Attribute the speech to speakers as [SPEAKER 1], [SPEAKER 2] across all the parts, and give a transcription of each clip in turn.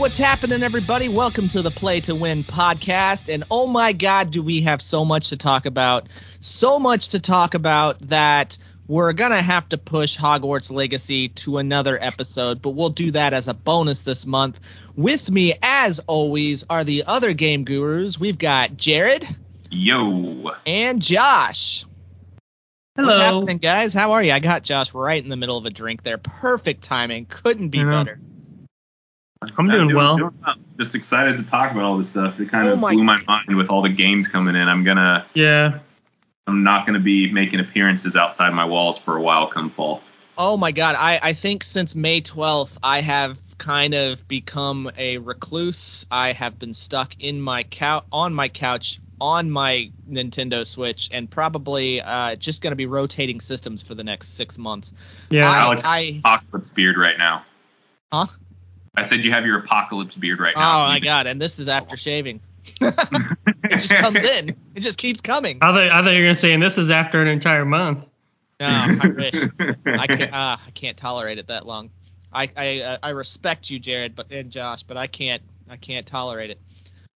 [SPEAKER 1] Hey, what's happening, everybody? Welcome to the Play to Win podcast. And oh my God, do we have so much to talk about? So much to talk about that we're going to have to push Hogwarts Legacy to another episode, but we'll do that as a bonus this month. With me, as always, are the other game gurus. We've got Jared.
[SPEAKER 2] Yo.
[SPEAKER 1] And Josh.
[SPEAKER 3] Hello.
[SPEAKER 1] What's happening, guys? How are you? I got Josh right in the middle of a drink there. Perfect timing. Couldn't be
[SPEAKER 3] Yeah.
[SPEAKER 1] better.
[SPEAKER 3] I'm doing well.
[SPEAKER 2] well. Just excited to talk about all this stuff. It kind
[SPEAKER 1] Oh
[SPEAKER 2] of
[SPEAKER 1] my
[SPEAKER 2] blew my mind with all the games coming in. I'm gonna,
[SPEAKER 3] Yeah.
[SPEAKER 2] I'm not gonna be making appearances outside my walls for a while come fall.
[SPEAKER 1] Oh my god, I, I think since May 12th, I have kind of become a recluse. I have been stuck in my couch on my couch on my Nintendo Switch and probably uh, just going to be rotating systems for the next 6 months.
[SPEAKER 3] Yeah.
[SPEAKER 1] I,
[SPEAKER 2] Alex-
[SPEAKER 1] I
[SPEAKER 2] Apocalypse beard right now.
[SPEAKER 1] Huh?
[SPEAKER 2] I said you have your apocalypse beard right now.
[SPEAKER 1] Oh my god, and this is after shaving. it just comes in. It just keeps coming.
[SPEAKER 3] I thought, I thought you were gonna say, and this is after an entire month.
[SPEAKER 1] No, I wish. I can't. Uh, I can't tolerate it that long. I I uh, I respect you, Jared, but and Josh, but I can't. I can't tolerate it.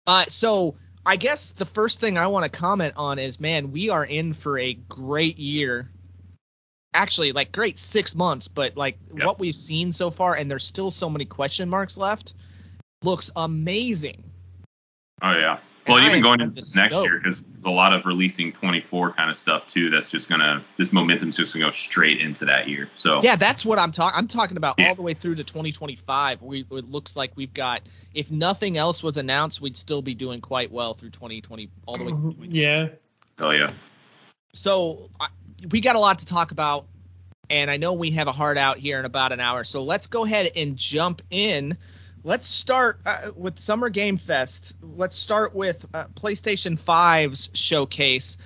[SPEAKER 1] Uh, so I guess the first thing I want to comment on is, man, we are in for a great year. Actually, like great six months, but like
[SPEAKER 2] Yep.
[SPEAKER 1] what we've seen so far, and there's still so many question marks left. Looks amazing.
[SPEAKER 2] Oh yeah. Well,
[SPEAKER 1] And
[SPEAKER 2] even
[SPEAKER 1] am-
[SPEAKER 2] going into next
[SPEAKER 1] stoked.
[SPEAKER 2] year, because a lot of releasing 24 kind of stuff too. That's just gonna, this momentum's just gonna go straight into that year. So
[SPEAKER 1] Yeah, that's what I'm talking. I'm talking about
[SPEAKER 2] Yeah.
[SPEAKER 1] all the way through to 2025. We it looks like we've got. If nothing else was announced, we'd still be doing quite well through 2020, all the way. Through mm-hmm. 2020.
[SPEAKER 3] Yeah.
[SPEAKER 2] Oh yeah.
[SPEAKER 1] So I, we got a lot to talk about, and I know we have a hard out here in about an hour. So let's go ahead and jump in. Let's start uh, with Summer Game Fest. Let's start with uh, PlayStation 5's showcase.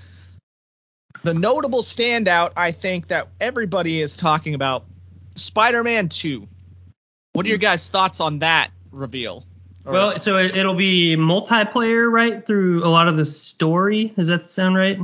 [SPEAKER 1] The notable standout, I think, that everybody is talking about Spider-Man 2. What are your guys' thoughts on that reveal?
[SPEAKER 3] Well, so it, it'll be multiplayer, right? Through a lot of the story. Does that sound right?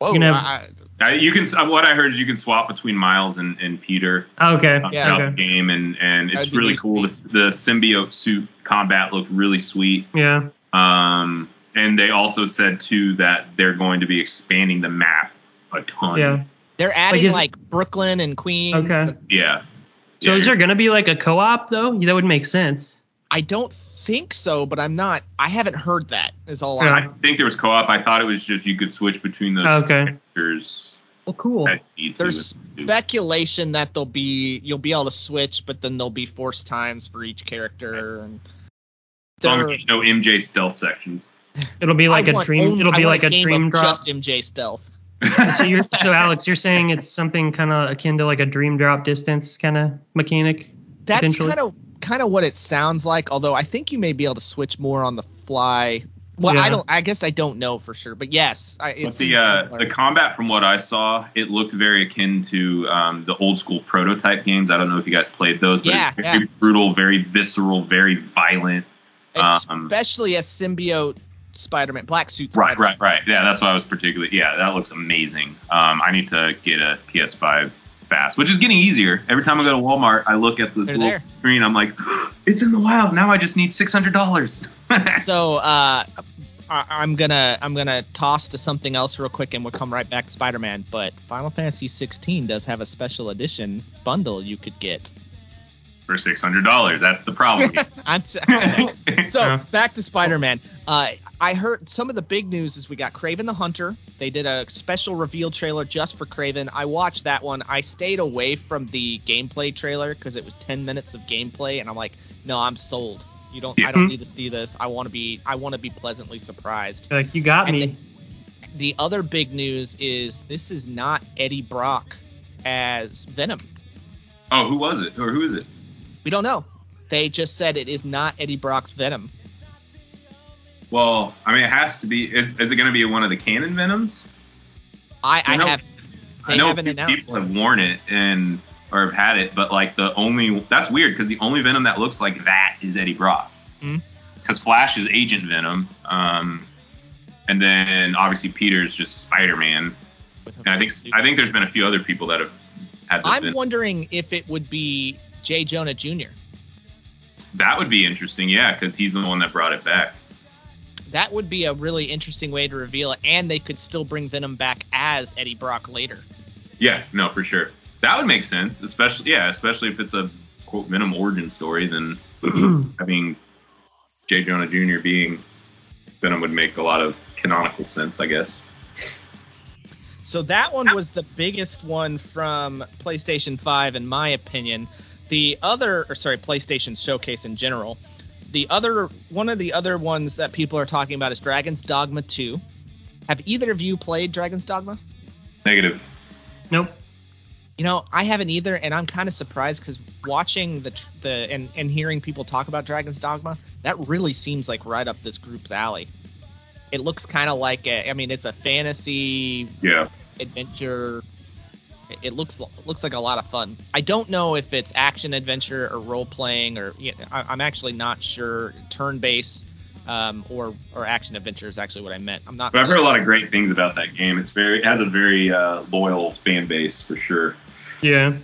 [SPEAKER 1] Whoa,
[SPEAKER 3] you know-
[SPEAKER 1] I-
[SPEAKER 2] Uh, you can. uh, What I heard is you can swap between Miles and, and Peter
[SPEAKER 3] Oh, okay.
[SPEAKER 2] uh,
[SPEAKER 1] Yeah.
[SPEAKER 2] throughout
[SPEAKER 3] Okay.
[SPEAKER 2] the game, and and it's
[SPEAKER 1] That'd
[SPEAKER 2] really
[SPEAKER 1] really
[SPEAKER 2] cool. The, the symbiote suit combat looked really sweet.
[SPEAKER 3] Yeah.
[SPEAKER 2] Um, and they also said too that they're going to be expanding the map a ton.
[SPEAKER 3] Yeah.
[SPEAKER 1] they're adding
[SPEAKER 3] is-
[SPEAKER 1] like Brooklyn and Queens.
[SPEAKER 3] Okay.
[SPEAKER 2] Yeah.
[SPEAKER 3] So
[SPEAKER 2] Yeah,
[SPEAKER 3] is there gonna be like a co-op though? That would make sense.
[SPEAKER 1] I don't think so, but I'm not. I haven't heard that. Is all
[SPEAKER 3] Yeah.
[SPEAKER 1] I.
[SPEAKER 2] I think there was co-op. I thought it was just you could switch between those
[SPEAKER 3] Okay.
[SPEAKER 2] characters.
[SPEAKER 3] Well, cool.
[SPEAKER 2] that you need to.
[SPEAKER 1] There's speculation that there'll be you'll be able to switch, but then there'll be force times for each character. And
[SPEAKER 2] As long as
[SPEAKER 1] there-
[SPEAKER 2] you know MJ stealth sections.
[SPEAKER 3] It'll be like
[SPEAKER 1] I
[SPEAKER 3] a
[SPEAKER 1] want
[SPEAKER 3] dream.
[SPEAKER 1] only-
[SPEAKER 3] it'll
[SPEAKER 1] I
[SPEAKER 3] be
[SPEAKER 1] want
[SPEAKER 3] like a
[SPEAKER 1] game
[SPEAKER 3] dream
[SPEAKER 1] of
[SPEAKER 3] drop.
[SPEAKER 1] Just MJ stealth.
[SPEAKER 3] so you're so Alex, you're saying it's something kind of akin to like a dream drop distance kind of mechanic.
[SPEAKER 1] That's kind of kind of what it sounds like. Although I think you may be able to switch more on the fly. Well, I don't. I guess I don't know for sure, but yes, I, it
[SPEAKER 2] But the uh, the combat, from what I saw, it looked very akin to um, the old school prototype games. I don't know if you guys played those, but
[SPEAKER 1] Yeah,
[SPEAKER 2] it's very brutal, very visceral, very violent. um,
[SPEAKER 1] especially as symbiote Spider-Man, black suit.
[SPEAKER 2] Right,
[SPEAKER 1] Spider-Man.
[SPEAKER 2] right, right. Yeah, that's why I was particularly. Yeah, that looks amazing. Um, I need to get a PS5 fast, which is getting easier. Every time I go to Walmart, I look at the little
[SPEAKER 1] there.
[SPEAKER 2] screen. I'm like, it's in the wild. Now I just need six hundred dollars.
[SPEAKER 1] so uh, I, I'm gonna I'm gonna toss to something else real quick, and we'll come right back to Spider-Man. But Final Fantasy 16 does have a special edition bundle you could get.
[SPEAKER 2] For six hundred dollars, that's the problem.
[SPEAKER 1] I'm t- I so back to Spider-Man. Uh, I heard some of the big news is we got Kraven the Hunter. They did a special reveal trailer just for Kraven. I watched that one. I stayed away from the gameplay trailer because it was 10 minutes of gameplay, and I'm like, no, I'm sold. You don't. I don't need to see this. I want to be. I want to be pleasantly surprised.
[SPEAKER 3] Like you got
[SPEAKER 1] And
[SPEAKER 3] me.
[SPEAKER 1] The other big news is this is not Eddie Brock as Venom.
[SPEAKER 2] oh, who was it? Or who is it?
[SPEAKER 1] We don't know. They just said it is not Eddie Brock's Venom.
[SPEAKER 2] Well, I mean, it has to be. Is, is it going to be one of the canon Venoms?
[SPEAKER 1] I, I
[SPEAKER 2] I know-
[SPEAKER 1] have. They
[SPEAKER 2] I know
[SPEAKER 1] haven't
[SPEAKER 2] few
[SPEAKER 1] announced.
[SPEAKER 2] people have worn it and or have had it, but like the only that's weird because the only Venom that looks like that is Eddie Brock.
[SPEAKER 1] Hmm.
[SPEAKER 2] Because Flash is Agent Venom, um, and then obviously Peter's just Spider Man. And I think I think there's been a few other people that have had. The
[SPEAKER 1] I'm
[SPEAKER 2] Venom.
[SPEAKER 1] wondering if it would be Jay Jonah Jr.
[SPEAKER 2] That would be interesting, yeah, because he's the one that brought it back.
[SPEAKER 1] That would be a really interesting way to reveal it, and they could still bring Venom back as Eddie Brock later.
[SPEAKER 2] Yeah, no, for sure. That would make sense, especially yeah, especially if it's a quote Venom origin story. Then having Jay Jonah Jr. being Venom would make a lot of canonical sense, I guess.
[SPEAKER 1] So that one was the biggest one from PlayStation 5, in my opinion. The other, or sorry, PlayStation Showcase in general. The other, one of the other ones that people are talking about is Dragon's Dogma 2. Have either of you played Dragon's Dogma?
[SPEAKER 2] Negative.
[SPEAKER 3] Nope.
[SPEAKER 1] You know, I haven't either, and I'm kind of surprised because watching the the and and hearing people talk about Dragon's Dogma, that really seems like right up this group's alley. It looks kind of like a, I mean, it's a fantasy
[SPEAKER 2] Yeah.
[SPEAKER 1] adventure. It- It looks looks like a lot of fun. I don't know if it's action adventure or role playing or you know, I, I'm actually not sure. Turn based um, or or action adventure is actually what I meant. I'm not.
[SPEAKER 2] But I've heard a lot of great things about that game. It's very it has a very uh, loyal fan base for sure.
[SPEAKER 3] Yeah.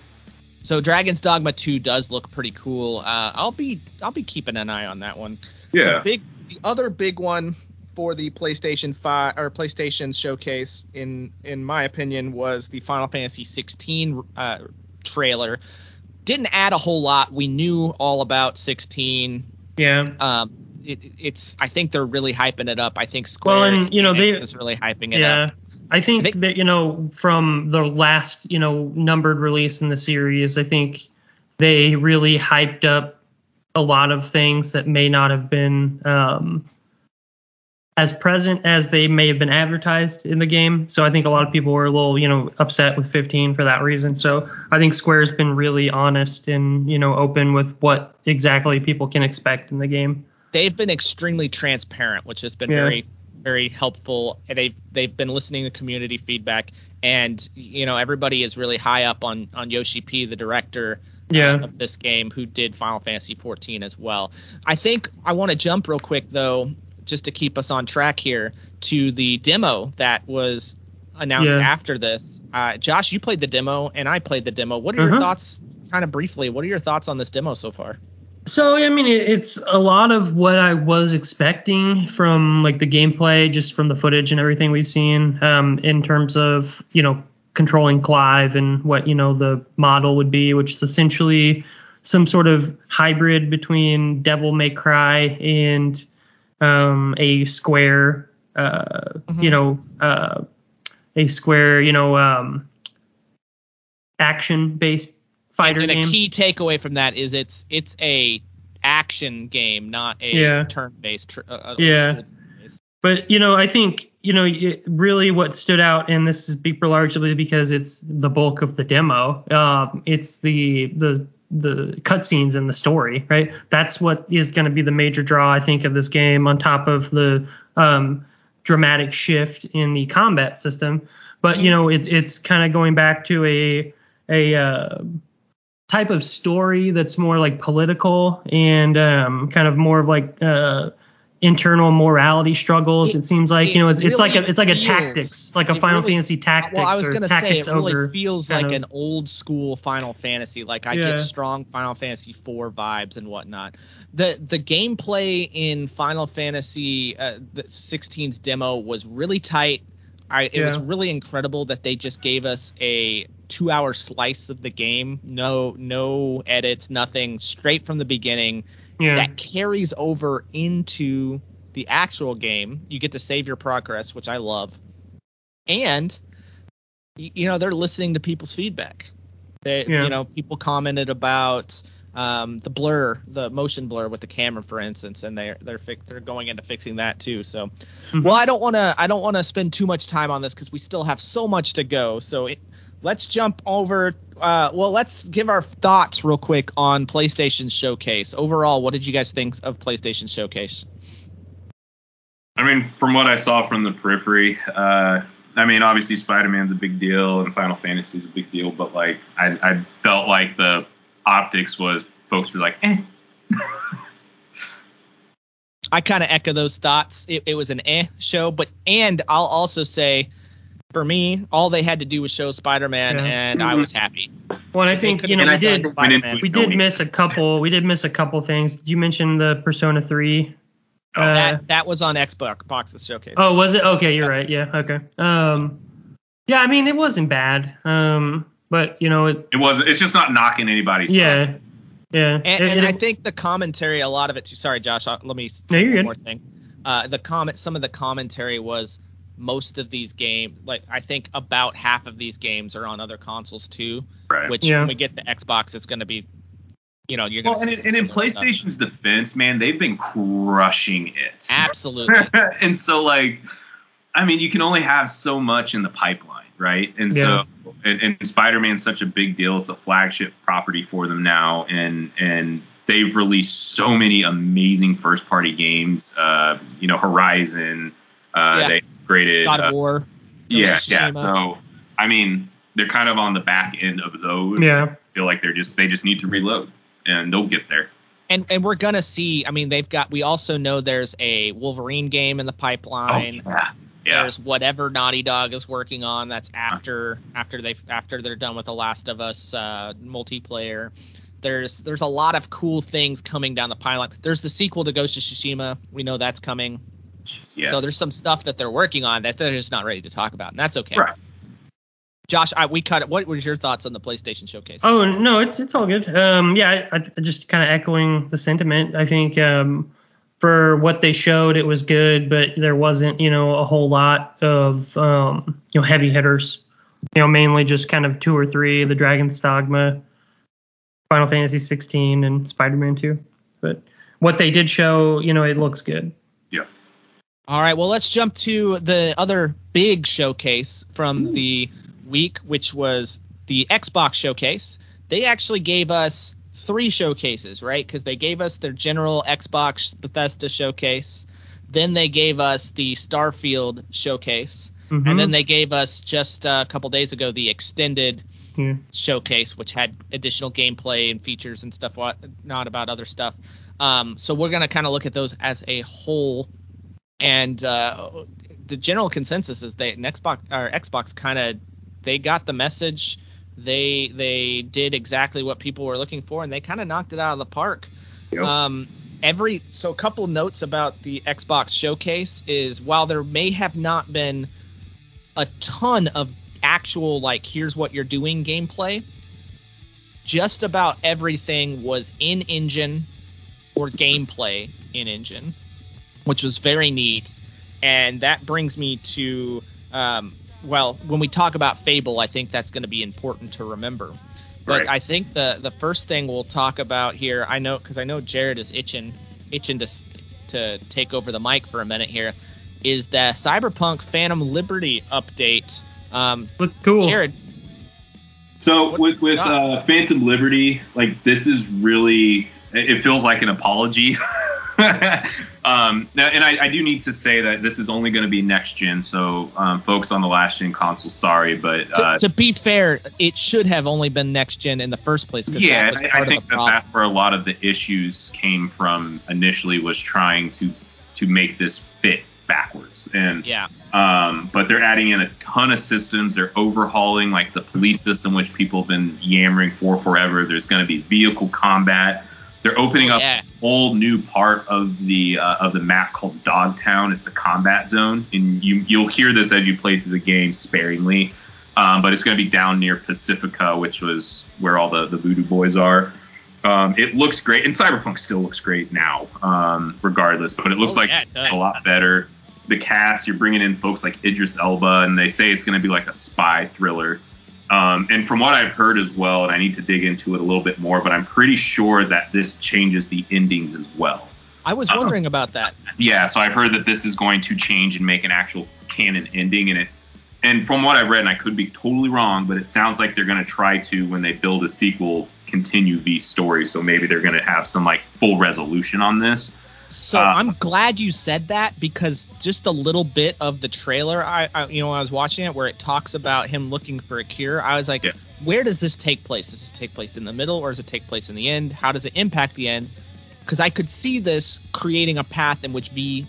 [SPEAKER 1] So Dragon's Dogma 2 does look pretty cool. Uh, I'll be I'll be keeping an eye on that one.
[SPEAKER 2] Yeah.
[SPEAKER 1] The big the other big one for the PlayStation 5 or PlayStation showcase in in my opinion was the Final Fantasy 16 uh, trailer. Didn't add a whole lot. We knew all about 16.
[SPEAKER 3] Yeah.
[SPEAKER 1] Um it, it's I think they're really hyping it up. I think Square
[SPEAKER 3] Well, and, you know, they-
[SPEAKER 1] is really hyping it
[SPEAKER 3] yeah.
[SPEAKER 1] up.
[SPEAKER 3] I think,
[SPEAKER 1] I think-
[SPEAKER 3] that you know from the last you know numbered release in the series, I think they really hyped up a lot of things that may not have been um, as present as they may have been advertised in the game. So I think a lot of people were a little you know upset with 15 for that reason. So I think Square's been really honest and you know open with what exactly people can expect in the game.
[SPEAKER 1] they've been extremely transparent, which has been
[SPEAKER 3] Yeah.
[SPEAKER 1] very very helpful. They've they've been listening to community feedback, and you know everybody is really high up on on Yoshi P, the director. uh,
[SPEAKER 3] Yeah.
[SPEAKER 1] of this game, who did Final Fantasy 14 as well. I think I want to jump real quick though, just to keep us on track here, to the demo that was announced
[SPEAKER 3] Yeah.
[SPEAKER 1] after this. Uh, Josh, you played the demo, and I played the demo. What are your
[SPEAKER 3] Uh-huh.
[SPEAKER 1] thoughts, kind of briefly? What are your thoughts on this demo so far?
[SPEAKER 3] So I mean, it's a lot of what I was expecting from like the gameplay, just from the footage and everything we've seen, um, in terms of you know controlling Clive and what you know the model would be, which is essentially some sort of hybrid between Devil May Cry and um, a Square, uh,
[SPEAKER 1] Mhm.
[SPEAKER 3] you know, uh, a Square, you know, um, action-based fighter
[SPEAKER 1] and
[SPEAKER 3] game.
[SPEAKER 1] a key takeaway from that is it's it's a action game, not a
[SPEAKER 3] Yeah.
[SPEAKER 1] turn-based. Tr- uh, uh,
[SPEAKER 3] Yeah. But you know, I think you know really what stood out, and this is largely because it's the bulk of the demo. Um, it's the the the cutscenes and the story, right? That's what is going to be the major draw, I think, of this game. On top of the um, dramatic shift in the combat system, but you know, it's it's kind of going back to a a uh, type of story that's more like political and um, kind of more of like uh, internal morality struggles.
[SPEAKER 1] It-
[SPEAKER 3] It, seems like
[SPEAKER 1] it
[SPEAKER 3] you know it's it's like a it's like a
[SPEAKER 1] feels-
[SPEAKER 3] tactics, like a Final
[SPEAKER 1] really-
[SPEAKER 3] Fantasy tactics
[SPEAKER 1] Well, I was
[SPEAKER 3] or
[SPEAKER 1] gonna say
[SPEAKER 3] tactics
[SPEAKER 1] it really
[SPEAKER 3] over.
[SPEAKER 1] feels like
[SPEAKER 3] of-
[SPEAKER 1] an old school Final Fantasy. Like I
[SPEAKER 3] Yeah.
[SPEAKER 1] get strong Final Fantasy IV vibes and whatnot. The the gameplay in Final Fantasy uh, the 16's demo was really tight. I, it was really incredible that they just gave us a two hour slice of the game. No no edits, nothing. Straight from the beginning.
[SPEAKER 3] Yeah.
[SPEAKER 1] that carries over into the actual game. You get to save your progress, which I love. And you know, they're listening to people's feedback. They
[SPEAKER 3] Yeah.
[SPEAKER 1] you know, people commented about um, the blur, the motion blur with the camera, for instance, and they're they're fi- they're going into fixing that too. So,
[SPEAKER 3] Mhm.
[SPEAKER 1] well, I don't want to I don't want to spend too much time on this because we still have so much to go. So it, let's jump over. Uh, well, let's give our thoughts real quick on PlayStation Showcase. Overall, what did you guys think of PlayStation Showcase?
[SPEAKER 2] I mean, from what I saw from the periphery, uh, I mean, obviously Spider-Man's a big deal and Final Fantasy's a big deal, but like, I, I felt like the optics was folks were like, eh.
[SPEAKER 1] I kind of echo those thoughts. It, it was an eh show, but and I'll also say, for me, all they had to do was show Spider-Man,
[SPEAKER 3] Yeah.
[SPEAKER 1] and I
[SPEAKER 2] Mhm.
[SPEAKER 1] was happy.
[SPEAKER 3] Well, I think you know we did
[SPEAKER 1] Spider-Man.
[SPEAKER 3] we did miss a couple we did miss a couple things. You mentioned the Persona 3?
[SPEAKER 2] Oh,
[SPEAKER 3] Uh,
[SPEAKER 1] that that was on Xbox Box's showcase.
[SPEAKER 3] Oh, was it? Okay, you're right. Yeah, okay. Um, yeah, I mean it wasn't bad. Um, but you know it.
[SPEAKER 2] It was. It's just not knocking anybody's.
[SPEAKER 3] Yeah, yeah.
[SPEAKER 1] And,
[SPEAKER 3] It-
[SPEAKER 1] and
[SPEAKER 3] it-
[SPEAKER 1] I think the commentary, a lot of it. Too, sorry, Josh. uh, Let me say
[SPEAKER 3] No,
[SPEAKER 1] one
[SPEAKER 3] good.
[SPEAKER 1] more thing. Uh, the comment, some of the commentary was most of these games, like I think about half of these games are on other consoles too.
[SPEAKER 2] Right.
[SPEAKER 1] Which
[SPEAKER 3] Yeah.
[SPEAKER 1] when we get to Xbox, it's going to be, you know, you're going
[SPEAKER 2] Well,
[SPEAKER 1] to.
[SPEAKER 2] and, in- and in PlayStation's defense, man, they've been crushing it.
[SPEAKER 1] absolutely.
[SPEAKER 2] and so, like, I mean, you can only have so much in the pipeline, right? And
[SPEAKER 3] Yeah.
[SPEAKER 2] so, and, and Spider-Man's such a big deal. It's a flagship property for them now, and and they've released so many amazing first-party games. Uh, you know, Horizon. Uh,
[SPEAKER 1] Yeah.
[SPEAKER 2] They created.
[SPEAKER 1] God
[SPEAKER 2] uh,
[SPEAKER 1] of War.
[SPEAKER 2] yeah, yeah. So, I mean, they're kind of on the back end of those.
[SPEAKER 3] yeah,
[SPEAKER 2] I feel like they're just they just need to reload, and they'll get there.
[SPEAKER 1] And and we're gonna see. I mean, they've got. We also know there's a Wolverine game in the pipeline.
[SPEAKER 2] Oh, yeah. Yeah.
[SPEAKER 1] There's whatever Naughty Dog is working on. That's after after they after they're done with The Last of Us uh, multiplayer. There's there's a lot of cool things coming down the pipeline. There's the sequel to Ghost of Tsushima. We know that's coming.
[SPEAKER 2] Yeah.
[SPEAKER 1] So there's some stuff that they're working on that they're just not ready to talk about, and that's okay.
[SPEAKER 2] Right.
[SPEAKER 1] Josh, I, we cut it. What was your thoughts on the PlayStation showcase?
[SPEAKER 3] Oh no, it's it's all good. Um, yeah, I, I just kind of echoing the sentiment. I think um, for what they showed, it was good, but there wasn't you know a whole lot of um, you know heavy hitters. You know, mainly just kind of two or three: the Dragon's Dogma, Final Fantasy 16, and Spider-Man 2. But what they did show, you know, it looks good.
[SPEAKER 1] All right, well, let's jump to the other big showcase from the week, which was the Xbox showcase. They actually gave us three showcases, right? Because they gave us their general Xbox Bethesda showcase. Then they gave us the Starfield showcase.
[SPEAKER 3] Mhm.
[SPEAKER 1] And then they gave us just a couple days ago the extended
[SPEAKER 3] Yeah.
[SPEAKER 1] showcase, which had additional gameplay and features and stuff, what not about other stuff. Um, so we're gonna kind of look at those as a whole, and uh, the general consensus is that Xbox or Xbox kind of they got the message, they they did exactly what people were looking for, and they kind of knocked it out of the park.
[SPEAKER 2] Yep.
[SPEAKER 1] Um, every so a couple notes about the Xbox showcase is while there may have not been a ton of actual like here's what you're doing gameplay just about everything was in engine or gameplay in engine which was very neat and that brings me to um, well when we talk about fable i think that's going to be important to remember but
[SPEAKER 2] Right.
[SPEAKER 1] i think the the first thing we'll talk about here i know because i know jared is itching itching to to take over the mic for a minute here is the cyberpunk phantom liberty update um,
[SPEAKER 3] Look cool.
[SPEAKER 1] jared
[SPEAKER 2] So
[SPEAKER 1] What-
[SPEAKER 2] with with uh, Phantom Liberty, like this is really it it feels like an apology. um, and I, I do need to say that this is only going to be next gen, so um, folks on the last gen console, sorry, but
[SPEAKER 1] to,
[SPEAKER 2] uh,
[SPEAKER 1] to be fair, it should have only been next gen in the first place.
[SPEAKER 2] yeah, I, I think that that's where a lot of the issues came from initially was trying to to make this fit backwards and
[SPEAKER 1] Yeah,
[SPEAKER 2] um, but they're adding in a ton of systems. They're overhauling like the police system, which people have been yammering for forever. There's going to be vehicle combat. They're opening up
[SPEAKER 1] yeah.
[SPEAKER 2] a whole new part of the uh, of the map called Dogtown. It's the combat zone, and you you'll hear this as you play through the game sparingly. Um, but it's going to be down near Pacifica, which was where all the the Voodoo Boys are. Um, it looks great, and Cyberpunk still looks great now, um, regardless. But it looks
[SPEAKER 1] Oh,
[SPEAKER 2] like
[SPEAKER 1] yeah, it
[SPEAKER 2] a lot better. The cast, you're bringing in folks like Idris Elba, and they say it's going to be like a spy thriller. Um, and from what I've heard as well, and I need to dig into it a little bit more, but I'm pretty sure that this changes the endings as well.
[SPEAKER 1] I was
[SPEAKER 2] Uh-oh.
[SPEAKER 1] wondering about that.
[SPEAKER 2] Yeah, so I've heard that this is going to change and make an actual canon ending in it. And from what I've read, and I could be totally wrong, but it sounds like they're going to try to, when they build a sequel, continue these stories. So maybe they're going to have some like full resolution on this.
[SPEAKER 1] So
[SPEAKER 2] Uh,
[SPEAKER 1] I'm glad you said that because just a little bit of the trailer, I, I you know, I was watching it where it talks about him looking for a cure. I was like,
[SPEAKER 2] Yeah.
[SPEAKER 1] where does this take place? Does it take place in the middle or does it take place in the end? How does it impact the end? Because I could see this creating a path in which V,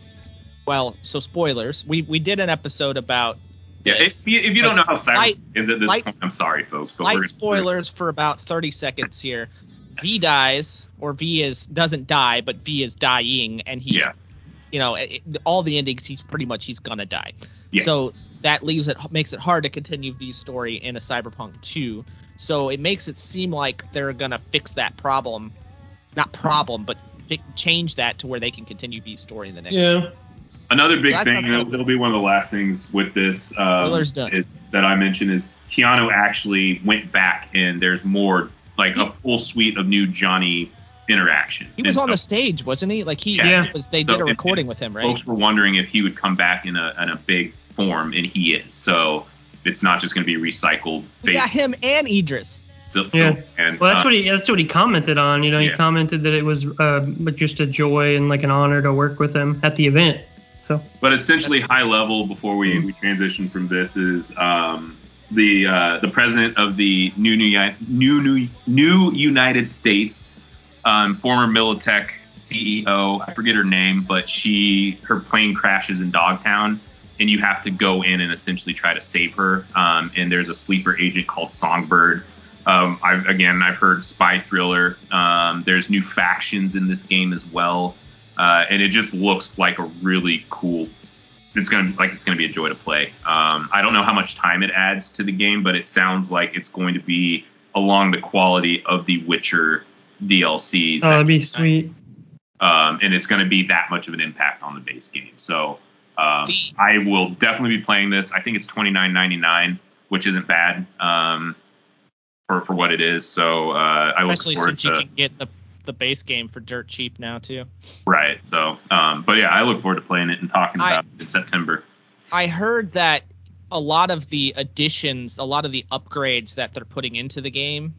[SPEAKER 1] well, so spoilers. We we did an episode about
[SPEAKER 2] Yeah,
[SPEAKER 1] this.
[SPEAKER 2] if you, if you don't know how Cyberpunk
[SPEAKER 1] light-
[SPEAKER 2] ends at this
[SPEAKER 1] light-
[SPEAKER 2] point, I'm sorry, folks. But
[SPEAKER 1] Light
[SPEAKER 2] we're
[SPEAKER 1] spoilers for about 30 seconds here. V dies, or V is doesn't die, but V is dying, and he's,
[SPEAKER 2] Yeah.
[SPEAKER 1] you know, it, all the endings he's pretty much he's gonna die.
[SPEAKER 2] Yeah.
[SPEAKER 1] So that leaves it makes it hard to continue V's story in a Cyberpunk 2. So it makes it seem like they're gonna fix that problem, not problem, but fi- change that to where they can continue V's story in the next.
[SPEAKER 3] Yeah.
[SPEAKER 2] Another big
[SPEAKER 1] That's
[SPEAKER 2] thing,
[SPEAKER 1] not
[SPEAKER 2] it'll,
[SPEAKER 1] bad.
[SPEAKER 2] it'll be one of the last things with this um,
[SPEAKER 1] Spoilers done.
[SPEAKER 2] is- that I mentioned is Keanu actually went back and there's more, like a full suite of new Johnny interaction.
[SPEAKER 1] He was
[SPEAKER 2] And
[SPEAKER 1] on
[SPEAKER 2] so
[SPEAKER 1] the stage, wasn't he? Like he
[SPEAKER 3] Yeah.
[SPEAKER 1] was. They
[SPEAKER 2] So
[SPEAKER 1] did a
[SPEAKER 2] if-
[SPEAKER 1] recording with him, right?
[SPEAKER 2] Folks were wondering if he would come back in a in a big form, and he is. So it's not just going to be recycled.
[SPEAKER 1] We got him and Idris.
[SPEAKER 2] so, so-
[SPEAKER 3] Yeah.
[SPEAKER 2] and,
[SPEAKER 3] Well, that's
[SPEAKER 2] uh,
[SPEAKER 3] what he that's what he commented on. You know, he commented that it was uh, just a joy and like an honor to work with him at the event. So
[SPEAKER 2] But essentially, high level before we, we transition from this is um, the uh, the president of the new new new new, new United States, um, former Militech CEO. I forget her name, but she her plane crashes in Dogtown, and you have to go in and essentially try to save her. Um, and there's a sleeper agent called Songbird. Um, I've, again, I've heard spy thriller. Um, there's new factions in this game as well uh, and it just looks like a really cool. It's gonna like it's gonna be a joy to play. Um, I don't know how much time it adds to the game, but it sounds like it's going to be along the quality of the Witcher DLCs,
[SPEAKER 3] oh, that'd be sweet.
[SPEAKER 2] um, and it's going to be that much of an impact on the base game. So um, I will definitely be playing this. I think it's twenty nine ninety nine, which isn't bad um, for for what it is. So uh, I look
[SPEAKER 1] Especially
[SPEAKER 2] forward
[SPEAKER 1] since you
[SPEAKER 2] to
[SPEAKER 1] can get the the base game for dirt cheap now too.
[SPEAKER 2] right. So, um, but yeah, I look forward to playing it and talking
[SPEAKER 1] I-
[SPEAKER 2] about it in September.
[SPEAKER 1] I heard that a lot of the additions, a lot of the upgrades that they're putting into the game,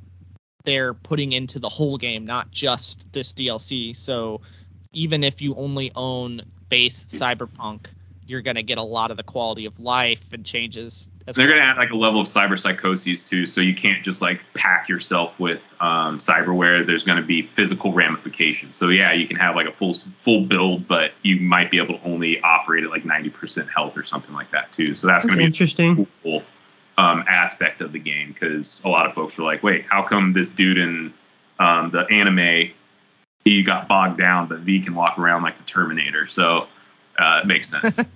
[SPEAKER 1] they're putting into the whole game, not just this DLC. So even if you only own base Cyberpunk, you're gonna get a lot of the quality of life and changes. As
[SPEAKER 2] They're
[SPEAKER 1] well.
[SPEAKER 2] gonna add like a level of cyber psychoses too, so you can't just like pack yourself with um, cyberware. There's gonna be physical ramifications. So yeah, you can have like a full full build, but you might be able to only operate at like 90% health or something like that too. So that's,
[SPEAKER 3] That's
[SPEAKER 2] gonna be
[SPEAKER 3] interesting.
[SPEAKER 2] cool um, aspect of the game because a lot of folks are like, wait, how come this dude in um, the anime he got bogged down, but V can walk around like the Terminator? So uh, it makes sense.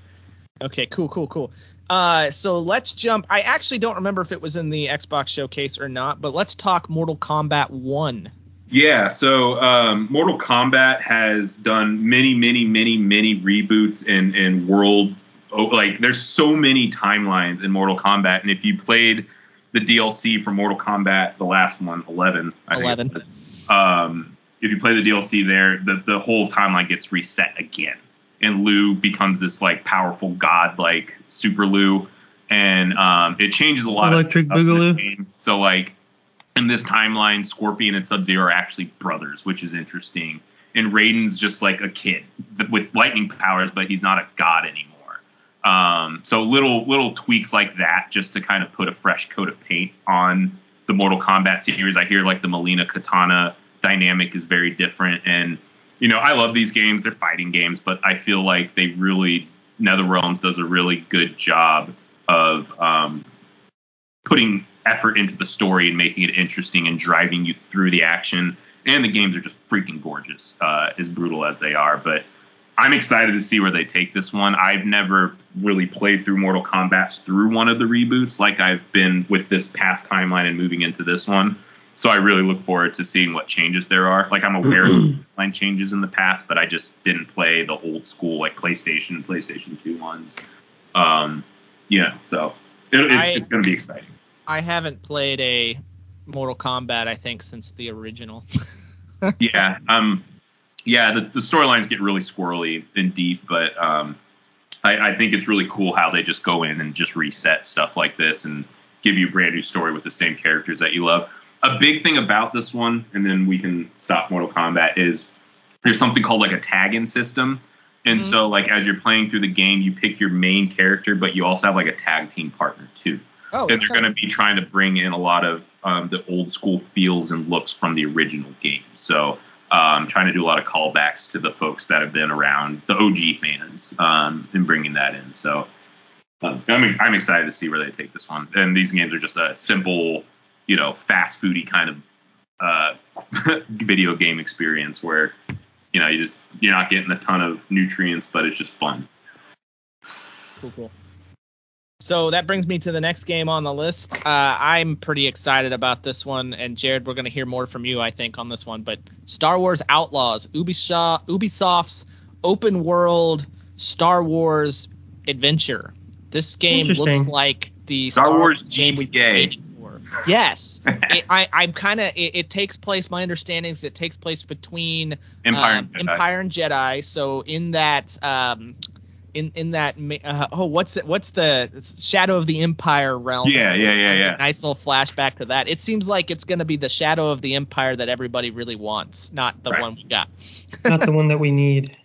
[SPEAKER 1] Okay, cool, cool, cool. Uh, so let's jump. I actually don't remember if it was in the Xbox showcase or not, but let's talk Mortal Kombat One.
[SPEAKER 2] Yeah, so um, Mortal Kombat has done many, many, many, many reboots and and world like there's so many timelines in Mortal Kombat, and if you played the DLC for Mortal Kombat, the last one, 11, I
[SPEAKER 1] 11.
[SPEAKER 2] it was, um, if you play the DLC there, the the whole timeline gets reset again, and Liu becomes this like powerful god, like Super Liu, and um, it changes a lot
[SPEAKER 3] Electric
[SPEAKER 2] of stuff in the
[SPEAKER 3] Boogaloo.
[SPEAKER 2] game. So like in this timeline, Scorpion and Sub Zero are actually brothers, which is interesting. And Raiden's just like a kid with lightning powers, but he's not a god anymore. Um, so little little tweaks like that, just to kind of put a fresh coat of paint on the Mortal Kombat series. I hear like the Mileena Kitana dynamic is very different, and you know I love these games. They're fighting games, but I feel like they really NetherRealms does a really good job of um, putting effort into the story and making it interesting and driving you through the action. And the games are just freaking gorgeous, uh, as brutal as they are. But I'm excited to see where they take this one. I've never really played through Mortal Kombat through one of the reboots like I've been with this past timeline and moving into this one. So I really look forward to seeing what changes there are. Like I'm aware of line changes in the past, but I just didn't play the old school like PlayStation, PlayStation 2 ones. Um, yeah, so it, it's,
[SPEAKER 1] I-
[SPEAKER 2] it's going to be exciting.
[SPEAKER 1] I haven't played a Mortal Kombat, I think, since the original.
[SPEAKER 2] yeah um yeah the, the storylines get really squirrely and deep but um I, I think it's really cool how they just go in and just reset stuff like this and give you a brand new story with the same characters that you love a big thing about this one and then we can stop mortal kombat is there's something called like a tag-in system and
[SPEAKER 1] Mhm.
[SPEAKER 2] so like as you're playing through the game you pick your main character but you also have like a tag team partner too
[SPEAKER 1] Oh,
[SPEAKER 2] and they're going to be trying to bring in a lot of um, the old school feels and looks from the original game. So, um, trying to do a lot of callbacks to the folks that have been around, the OG fans, um, and bringing that in. So, Um, I mean, I'm excited to see where they take this one. And these games are just a simple, you know, fast foody kind of uh, video game experience where, you know, you just you're not getting a ton of nutrients, but it's just fun.
[SPEAKER 1] Cool, cool. So that brings me to the next game on the list. Uh, I'm pretty excited about this one, and Jared, we're going to hear more from you, I think, on this one. But Star Wars Outlaws, Ubisoft, Ubisoft's open world Star Wars adventure. This game looks like the
[SPEAKER 2] Star, Star Wars
[SPEAKER 1] game we played. Yes, it, I, I'm kind of. It, it, takes place. My understanding is it takes place between
[SPEAKER 2] Empire,
[SPEAKER 1] um, and, Empire and Jedi. So in that. Um, in in that uh, oh what's it what's the shadow of the empire realm?
[SPEAKER 2] Yeah yeah yeah yeah.
[SPEAKER 1] nice little flashback to that. It seems like it's going to be the shadow of the empire that everybody really wants not the
[SPEAKER 2] right.
[SPEAKER 1] one we got.
[SPEAKER 3] Not the one that we need.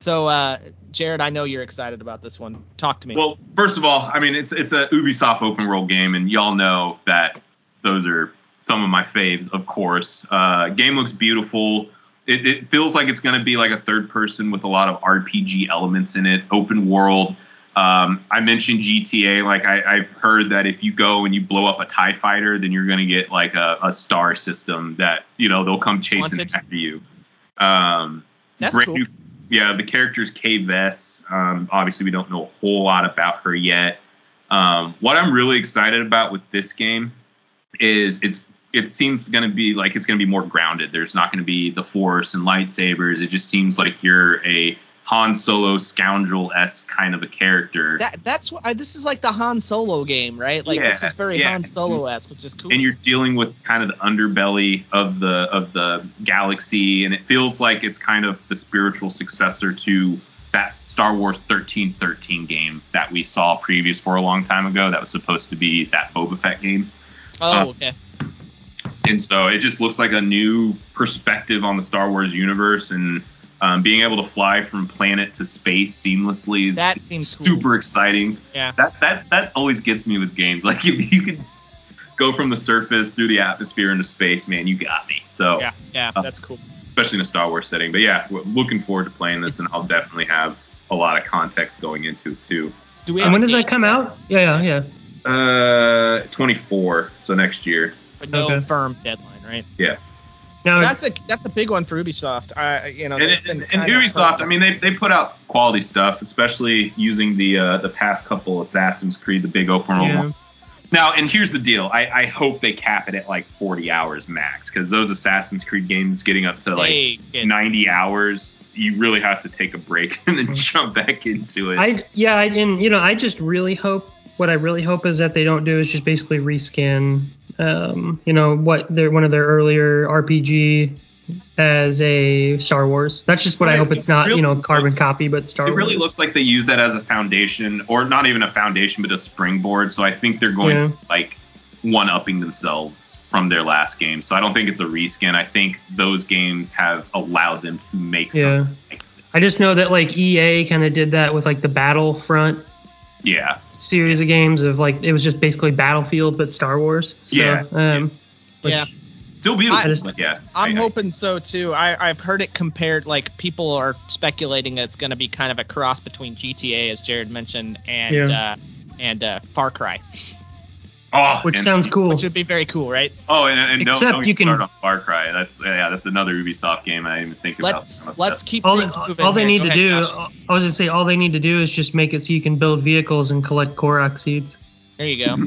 [SPEAKER 1] So uh jared i know you're excited about this one. Talk to me.
[SPEAKER 2] Well first of all i mean it's it's a ubisoft open world game and y'all know that those are some of my faves of course. Uh game looks beautiful it, it feels like it's going to be like a third person with a lot of RPG elements in it, open world. Um, I mentioned GTA. Like I, have heard that if you go and you blow up a Tie Fighter, then you're going to get like a, a, star system that you know they'll come chasing Wanted. after you. Um,
[SPEAKER 1] That's cool. New,
[SPEAKER 2] yeah, the character's Kay Vess. Um, obviously, we don't know a whole lot about her yet. Um, what I'm really excited about with this game is it's it seems going to be like it's going to be more grounded. There's not going to be the force and lightsabers. It just seems like you're a Han Solo scoundrel esque kind of a character.
[SPEAKER 1] That that's what I, this is like the Han Solo game, right? Like
[SPEAKER 2] yeah,
[SPEAKER 1] this is very
[SPEAKER 2] yeah.
[SPEAKER 1] Han Solo esque, which is cool.
[SPEAKER 2] And you're dealing with kind of the underbelly of the of the galaxy, and it feels like it's kind of the spiritual successor to that Star Wars 1313 game that we saw previous for a long time ago. That was supposed to be that Boba Fett game.
[SPEAKER 1] Oh, uh, okay
[SPEAKER 2] and so it just looks like a new perspective on the Star Wars universe and um, being able to fly from planet to space seamlessly is,
[SPEAKER 1] that seems
[SPEAKER 2] super
[SPEAKER 1] cool.
[SPEAKER 2] exciting.
[SPEAKER 1] Yeah.
[SPEAKER 2] That that that always gets me with games. Like if you could go from the surface through the atmosphere into space, man, you got me. So
[SPEAKER 1] yeah, yeah, uh, that's cool.
[SPEAKER 2] Especially in a Star Wars setting. But yeah, looking forward to playing this, and I'll definitely have a lot of context going into it too.
[SPEAKER 3] Do we? and when does that come out? Yeah, yeah,
[SPEAKER 2] yeah. Uh, 24. So next year
[SPEAKER 1] but no okay. firm deadline, right?
[SPEAKER 2] Yeah.
[SPEAKER 1] No, that's a that's a big one for Ubisoft. I you know,
[SPEAKER 2] and, and, and Ubisoft, I mean, they, they put out quality stuff, especially using the uh, the past couple Assassin's Creed, the big open world. Yeah. Now, and here's the deal. I, I hope they cap it at like 40 hours max, because those Assassin's Creed games getting up to like hey, 90 hours, you really have to take a break and then jump back into it.
[SPEAKER 3] I yeah, I, and you know, I just really hope what I really hope is that they don't do is just basically reskin um, you know what their one of their earlier RPG as a Star Wars. That's just what I hope it's not, really you know, carbon looks, copy, but Star Wars.
[SPEAKER 2] It really looks like they use that as a foundation, or not even a foundation, but a springboard. So I think they're going yeah. to like one upping themselves from their last game. So I don't think it's a reskin. I think those games have allowed them to make
[SPEAKER 3] yeah.
[SPEAKER 2] Like
[SPEAKER 3] I just know that like EA kind of did that with like the Battlefront.
[SPEAKER 2] Yeah
[SPEAKER 3] series of games of like it was just basically Battlefield but Star Wars. So,
[SPEAKER 2] yeah.
[SPEAKER 3] Um,
[SPEAKER 1] yeah.
[SPEAKER 2] Still beautiful. I,
[SPEAKER 1] just,
[SPEAKER 2] yeah.
[SPEAKER 1] I'm I, hoping so too. I, I've heard it compared. Like people are speculating that it's going to be kind of a cross between GTA, as Jared mentioned, and yeah. uh, and uh, Far Cry.
[SPEAKER 2] Oh,
[SPEAKER 3] which sounds cool.
[SPEAKER 1] Which would be very cool, right?
[SPEAKER 2] Oh, and, and
[SPEAKER 3] Except
[SPEAKER 2] don't, don't
[SPEAKER 3] you can
[SPEAKER 2] start on Far Cry. That's yeah, that's another Ubisoft game I didn't even think
[SPEAKER 1] let's,
[SPEAKER 2] about.
[SPEAKER 1] Let's keep
[SPEAKER 3] all,
[SPEAKER 1] things moving.
[SPEAKER 3] All they
[SPEAKER 1] here.
[SPEAKER 3] need
[SPEAKER 1] Go
[SPEAKER 3] to
[SPEAKER 1] ahead,
[SPEAKER 3] do,
[SPEAKER 1] Josh.
[SPEAKER 3] I was gonna say, all they need to do is just make it so you can build vehicles and collect Korok seeds.
[SPEAKER 1] There you go.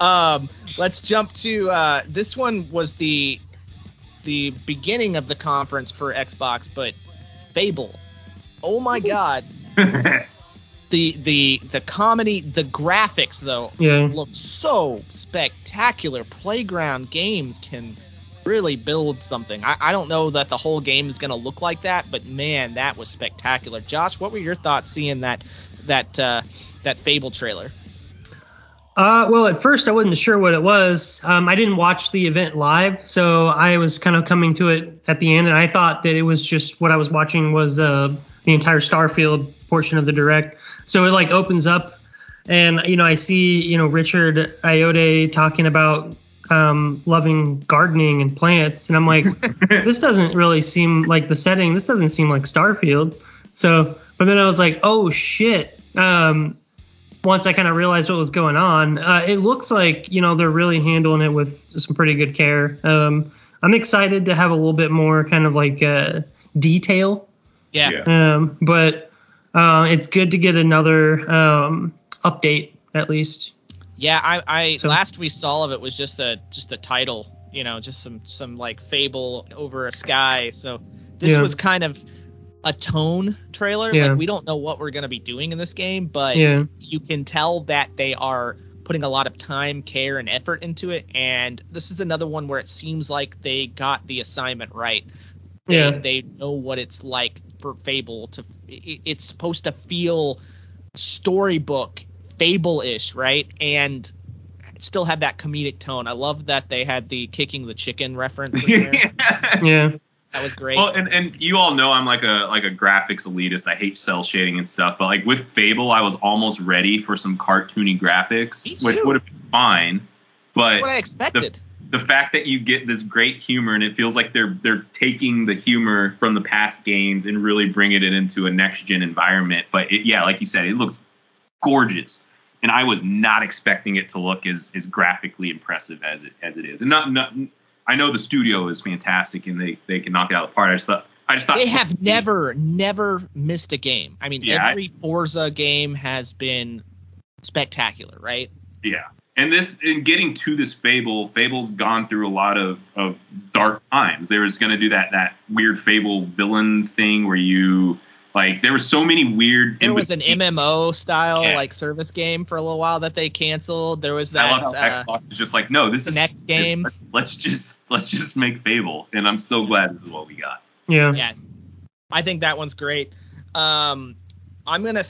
[SPEAKER 1] um, let's jump to uh, this one was the the beginning of the conference for Xbox, but Fable. Oh my God. the the the comedy, the graphics though
[SPEAKER 3] yeah.
[SPEAKER 1] look so spectacular. Playground games can really build something. I, I don't know that the whole game is going to look like that, but man, that was spectacular. Josh, what were your thoughts seeing that that uh, that Fable trailer?
[SPEAKER 3] Uh, well, at first I wasn't sure what it was. Um, I didn't watch the event live, so I was kind of coming to it at the end, and I thought that it was just what I was watching was uh, the entire Starfield portion of the direct. So it like opens up, and you know I see you know Richard Ayoade talking about um, loving gardening and plants, and I'm like, this doesn't really seem like the setting. This doesn't seem like Starfield. So, but then I was like, oh shit, um, once I kind of realized what was going on, uh, it looks like you know they're really handling it with some pretty good care. Um, I'm excited to have a little bit more kind of like uh, detail,
[SPEAKER 1] Yeah.
[SPEAKER 2] Yeah.
[SPEAKER 3] um, but uh, it's good to get another um, update at least.
[SPEAKER 1] Yeah, I, I
[SPEAKER 3] So-
[SPEAKER 1] last we saw of it was just a just a title, you know, just some some like fable over a sky. So this
[SPEAKER 3] Yeah.
[SPEAKER 1] was kind of a tone trailer.
[SPEAKER 3] Yeah.
[SPEAKER 1] Like we don't know what we're gonna be doing in this game, but
[SPEAKER 3] Yeah,
[SPEAKER 1] you can tell that they are putting a lot of time, care, and effort into it. And this is another one where it seems like they got the assignment right. They,
[SPEAKER 3] Yeah.
[SPEAKER 1] they know what it's like for Fable to. It's supposed to feel storybook, Fable-ish, right? And still have that comedic tone. I love that they had the kicking the chicken reference. In
[SPEAKER 3] yeah,
[SPEAKER 1] that was great.
[SPEAKER 2] Well, and, and you all know I'm like a like a graphics elitist. I hate cell shading and stuff. But like with Fable, I was almost ready for some cartoony graphics, which would have been fine. But
[SPEAKER 1] That's what I expected.
[SPEAKER 2] the fact that you get this great humor and it feels like they're they're taking the humor from the past games and really bringing it into a next gen environment. But it, yeah, like you said, it looks gorgeous, and I was not expecting it to look as as graphically impressive as it as it is. And not not I know the studio is fantastic and they they can knock it out of the park. I just thought I just thought
[SPEAKER 1] they have never never missed a game. I mean,
[SPEAKER 2] Yeah, I-
[SPEAKER 1] every Forza game has been spectacular, right?
[SPEAKER 2] Yeah. And this in getting to this Fable, Fable's gone through a lot of, of dark times. They was gonna do that that weird Fable villains thing where you like there were so many weird
[SPEAKER 1] There was an MMO style
[SPEAKER 2] Yeah.
[SPEAKER 1] like service game for a little while that they canceled. There was
[SPEAKER 2] I
[SPEAKER 1] that
[SPEAKER 2] love how
[SPEAKER 1] uh,
[SPEAKER 2] Xbox is just like, no, this
[SPEAKER 1] Kinect
[SPEAKER 2] is
[SPEAKER 1] game.
[SPEAKER 2] Let's just let's just make Fable. And I'm so glad this is what we got.
[SPEAKER 3] yeah,
[SPEAKER 1] yeah. I think that one's great. Um, I'm gonna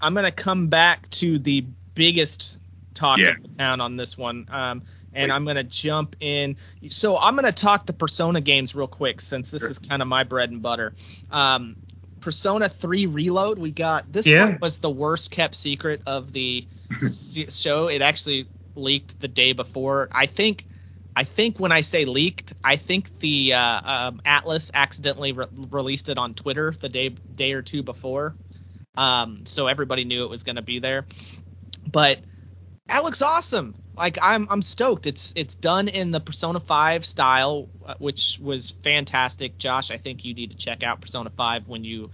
[SPEAKER 1] i'm gonna come back to the biggest talk
[SPEAKER 2] Yeah.
[SPEAKER 1] of the town on this one. Um, and
[SPEAKER 2] Wait.
[SPEAKER 1] I'm gonna jump in. So I'm gonna talk the Persona games real quick since this
[SPEAKER 2] Sure.
[SPEAKER 1] is kind of my bread and butter. Um, Persona 3 Reload, we got this
[SPEAKER 3] Yeah.
[SPEAKER 1] one was the worst kept secret of the show. It actually leaked the day before. I think I think when I say leaked, I think the uh, um, Atlus accidentally re- released it on Twitter the day day or two before, um, so everybody knew it was going to be there. But that looks awesome. Like I'm I'm stoked. It's it's done in the Persona 5 style, uh, which was fantastic. Josh, I think you need to check out Persona 5 when you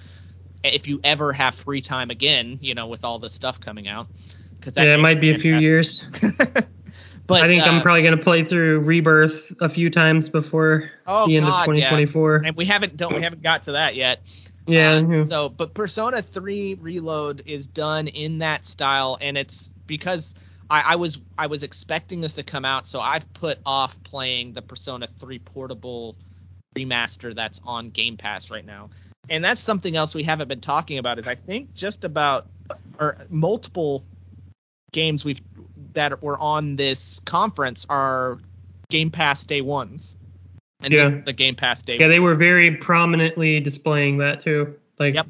[SPEAKER 1] if you ever have free time again, you know, with all this stuff coming out. Cuz
[SPEAKER 3] yeah. It might be a few years.
[SPEAKER 1] but
[SPEAKER 3] I think
[SPEAKER 1] uh,
[SPEAKER 3] I'm probably gonna play through Rebirth a few times before
[SPEAKER 1] oh,
[SPEAKER 3] the end
[SPEAKER 1] God,
[SPEAKER 3] of
[SPEAKER 1] yeah.
[SPEAKER 3] 2024.
[SPEAKER 1] and we haven't don't we haven't got to that yet.
[SPEAKER 3] Yeah,
[SPEAKER 1] Uh,
[SPEAKER 3] yeah.
[SPEAKER 1] So, but Persona 3 Reload is done in that style, and it's because I, I was I was expecting this to come out, so I've put off playing the Persona 3 portable remaster that's on Game Pass right now. And that's something else we haven't been talking about. Is I think just about or multiple games we've that were on this conference are Game Pass day ones. And this
[SPEAKER 3] Yeah.
[SPEAKER 1] is the Game Pass day
[SPEAKER 3] yeah, they were very prominently displaying that too. Like,
[SPEAKER 1] Yep.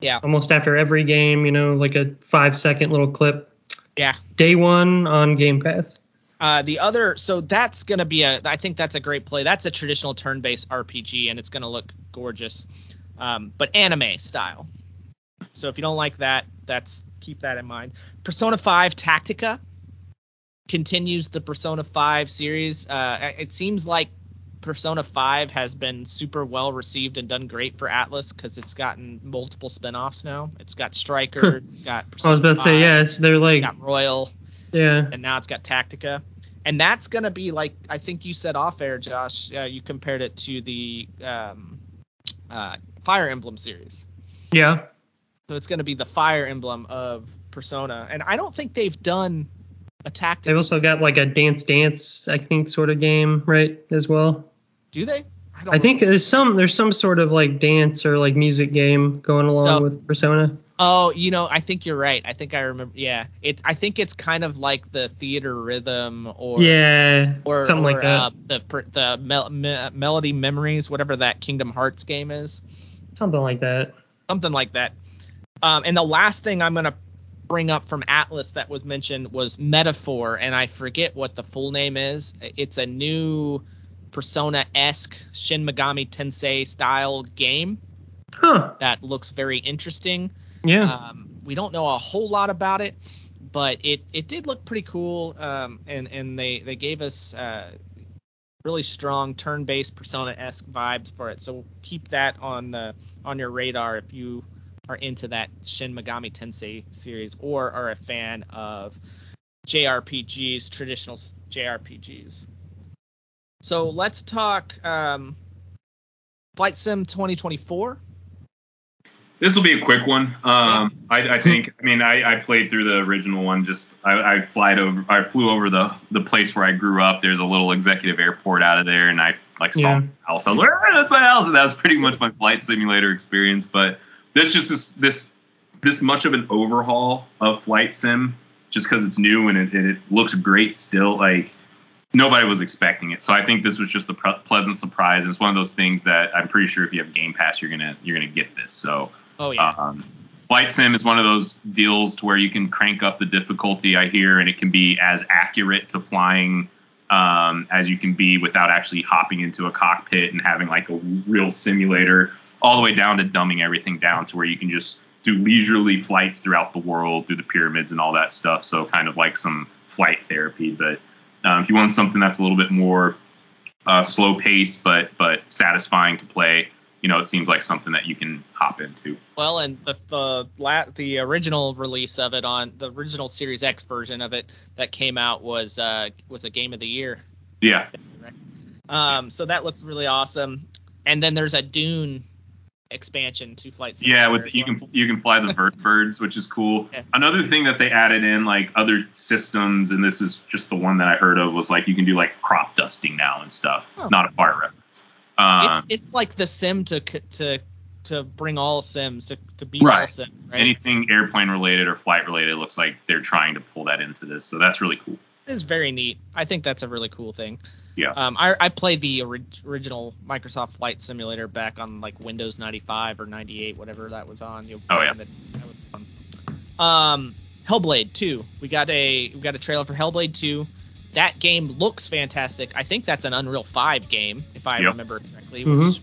[SPEAKER 1] Yeah.
[SPEAKER 3] almost after every game, you know, like a five second little clip.
[SPEAKER 1] Yeah.
[SPEAKER 3] Day one on Game Pass.
[SPEAKER 1] Uh, the other, so that's gonna be a. I think that's a great play. That's a traditional turn-based RPG, and it's gonna look gorgeous, um, but anime style. So if you don't like that, that's keep that in mind. Persona 5 Tactica continues the Persona 5 series. Uh, it seems like Persona 5 has been super well received and done great for Atlus because it's gotten multiple spin-offs now. It's got Striker, it's got
[SPEAKER 3] I
[SPEAKER 1] Persona
[SPEAKER 3] was about to say,
[SPEAKER 1] 5,
[SPEAKER 3] yeah, it's they're like,
[SPEAKER 1] got Royal
[SPEAKER 3] yeah,
[SPEAKER 1] and now it's got Tactica, and that's gonna be like I think you said off air, Josh. Uh, you compared it to the um, uh, Fire Emblem series,
[SPEAKER 3] yeah.
[SPEAKER 1] so it's gonna be the Fire Emblem of Persona, and I don't think they've done a Tactica.
[SPEAKER 3] They've also got like a Dance Dance, I think, sort of game, right, as well.
[SPEAKER 1] Do they? I, don't
[SPEAKER 3] I think there's some there's some sort of like dance or like music game going along
[SPEAKER 1] So-
[SPEAKER 3] with Persona.
[SPEAKER 1] Oh, you know, I think you're right. I think I remember. Yeah, it. I think it's kind of like the Theatrhythm or
[SPEAKER 3] yeah,
[SPEAKER 1] or
[SPEAKER 3] something
[SPEAKER 1] or,
[SPEAKER 3] like that.
[SPEAKER 1] Uh, the the mel- me- melody memories, whatever that Kingdom Hearts game is.
[SPEAKER 3] something like that.
[SPEAKER 1] something like that. Um, and the last thing I'm gonna bring up from Atlus that was mentioned was Metaphor, and I forget what the full name is. It's a new Persona-esque Shin Megami Tensei style game
[SPEAKER 3] Huh?
[SPEAKER 1] that looks very interesting.
[SPEAKER 3] Yeah.
[SPEAKER 1] Um, we don't know a whole lot about it, but it it did look pretty cool. Um, and and they they gave us uh, really strong turn-based Persona-esque vibes for it. So keep that on the on your radar if you are into that Shin Megami Tensei series or are a fan of JRPGs, traditional JRPGs. So let's talk um, Flight Sim 2024.
[SPEAKER 2] This will be a quick one. Um, I, I, think. I mean, I, I, played through the original one. Just I, I flied over. I flew over the the place where I grew up. There's a little executive airport out of there, and I like saw yeah. my house. I was like, ah, that's my house, and that was pretty much my flight simulator experience. But this just this this this much of an overhaul of flight sim, just because it's new and it, it looks great still. Like nobody was expecting it. So I think this was just a pleasant surprise. And it's one of those things that I'm pretty sure if you have Game Pass, you're gonna you're gonna get this. So
[SPEAKER 1] oh yeah.
[SPEAKER 2] Um, Flight Sim is one of those deals to where you can crank up the difficulty. I hear, and it can be as accurate to flying um, as you can be without actually hopping into a cockpit and having like a real simulator, all the way down to dumbing everything down to where you can just do leisurely flights throughout the world, through the pyramids and all that stuff. So kind of like some flight therapy, but um, if you want something that's a little bit more uh, slow paced but but satisfying to play, you know, it seems like something that you can hop into.
[SPEAKER 1] Well, and the the la- the original release of it on the original Series X version of it that came out was uh, was a game of the year.
[SPEAKER 2] Yeah.
[SPEAKER 1] Um, so that looks really awesome. And then there's a Dune expansion to flight
[SPEAKER 2] yeah with you well. can you can fly the vertibirds which is cool yeah. another thing that they added in like other systems and this is just the one that i heard of was like you can do like crop dusting now and stuff oh. not a fire reference
[SPEAKER 1] um, it's, it's like the sim to to to bring all sims to, to be
[SPEAKER 2] right.
[SPEAKER 1] all sim
[SPEAKER 2] right anything airplane related or flight related looks like they're trying to pull that into this so that's really cool
[SPEAKER 1] it's very neat i think that's a really cool thing
[SPEAKER 2] yeah.
[SPEAKER 1] Um, I, I played the ori- original Microsoft Flight Simulator back on like Windows 95 or 98, whatever that was on.
[SPEAKER 2] You oh yeah. That, that was
[SPEAKER 1] fun. Um, Hellblade 2. We got a we got a trailer for Hellblade 2. That game looks fantastic. I think that's an Unreal 5 game, if I yep. remember correctly. Mm-hmm. Which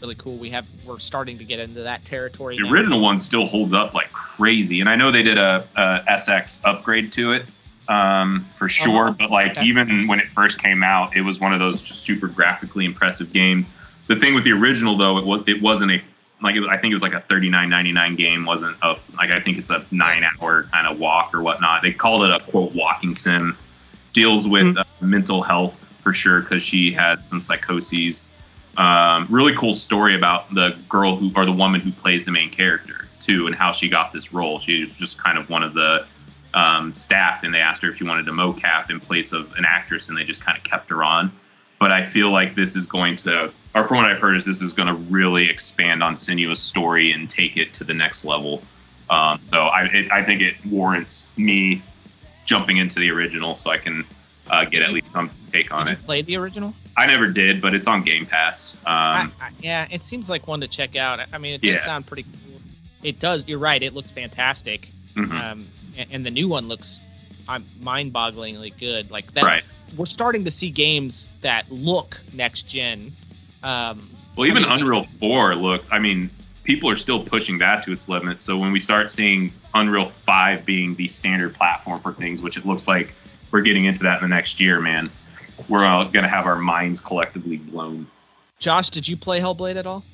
[SPEAKER 1] really cool. We have we're starting to get into that territory.
[SPEAKER 2] The
[SPEAKER 1] now.
[SPEAKER 2] original one still holds up like crazy, and I know they did a, a SX upgrade to it um, for uh-huh. sure. But like okay. even when it first came out, it was one of those super graphically impressive games. The thing with the original though, it was it wasn't a like it, I think it was like a 39.99 game. wasn't a like I think it's a nine hour kind of walk or whatnot. They called it a quote walking sim. Deals with mm-hmm. uh, mental health for sure because she has some psychoses. Um, really cool story about the girl who or the woman who plays the main character too, and how she got this role. She was just kind of one of the um, staff and they asked her if she wanted to mocap in place of an actress and they just kind of kept her on. But I feel like this is going to, or from what I've heard, is this is going to really expand on Senua's story and take it to the next level. Um, so I, it, I think it warrants me jumping into the original so I can uh, get at least some take on it.
[SPEAKER 1] Play the original?
[SPEAKER 2] I never did, but it's on Game Pass. Um, I,
[SPEAKER 1] I, yeah, it seems like one to check out. I mean, it does yeah. sound pretty cool. It does. You're right. It looks fantastic. Mm-hmm. Um, and, the new one looks I'm mind-bogglingly good. Like that,
[SPEAKER 2] right.
[SPEAKER 1] we're starting to see games that look next gen. Um,
[SPEAKER 2] well, even I mean, Unreal 4 looks. I mean, people are still pushing that to its limits. So when we start seeing Unreal 5 being the standard platform for things, which it looks like we're getting into that in the next year, man, we're all gonna have our minds collectively blown.
[SPEAKER 1] Josh, did you play Hellblade at all?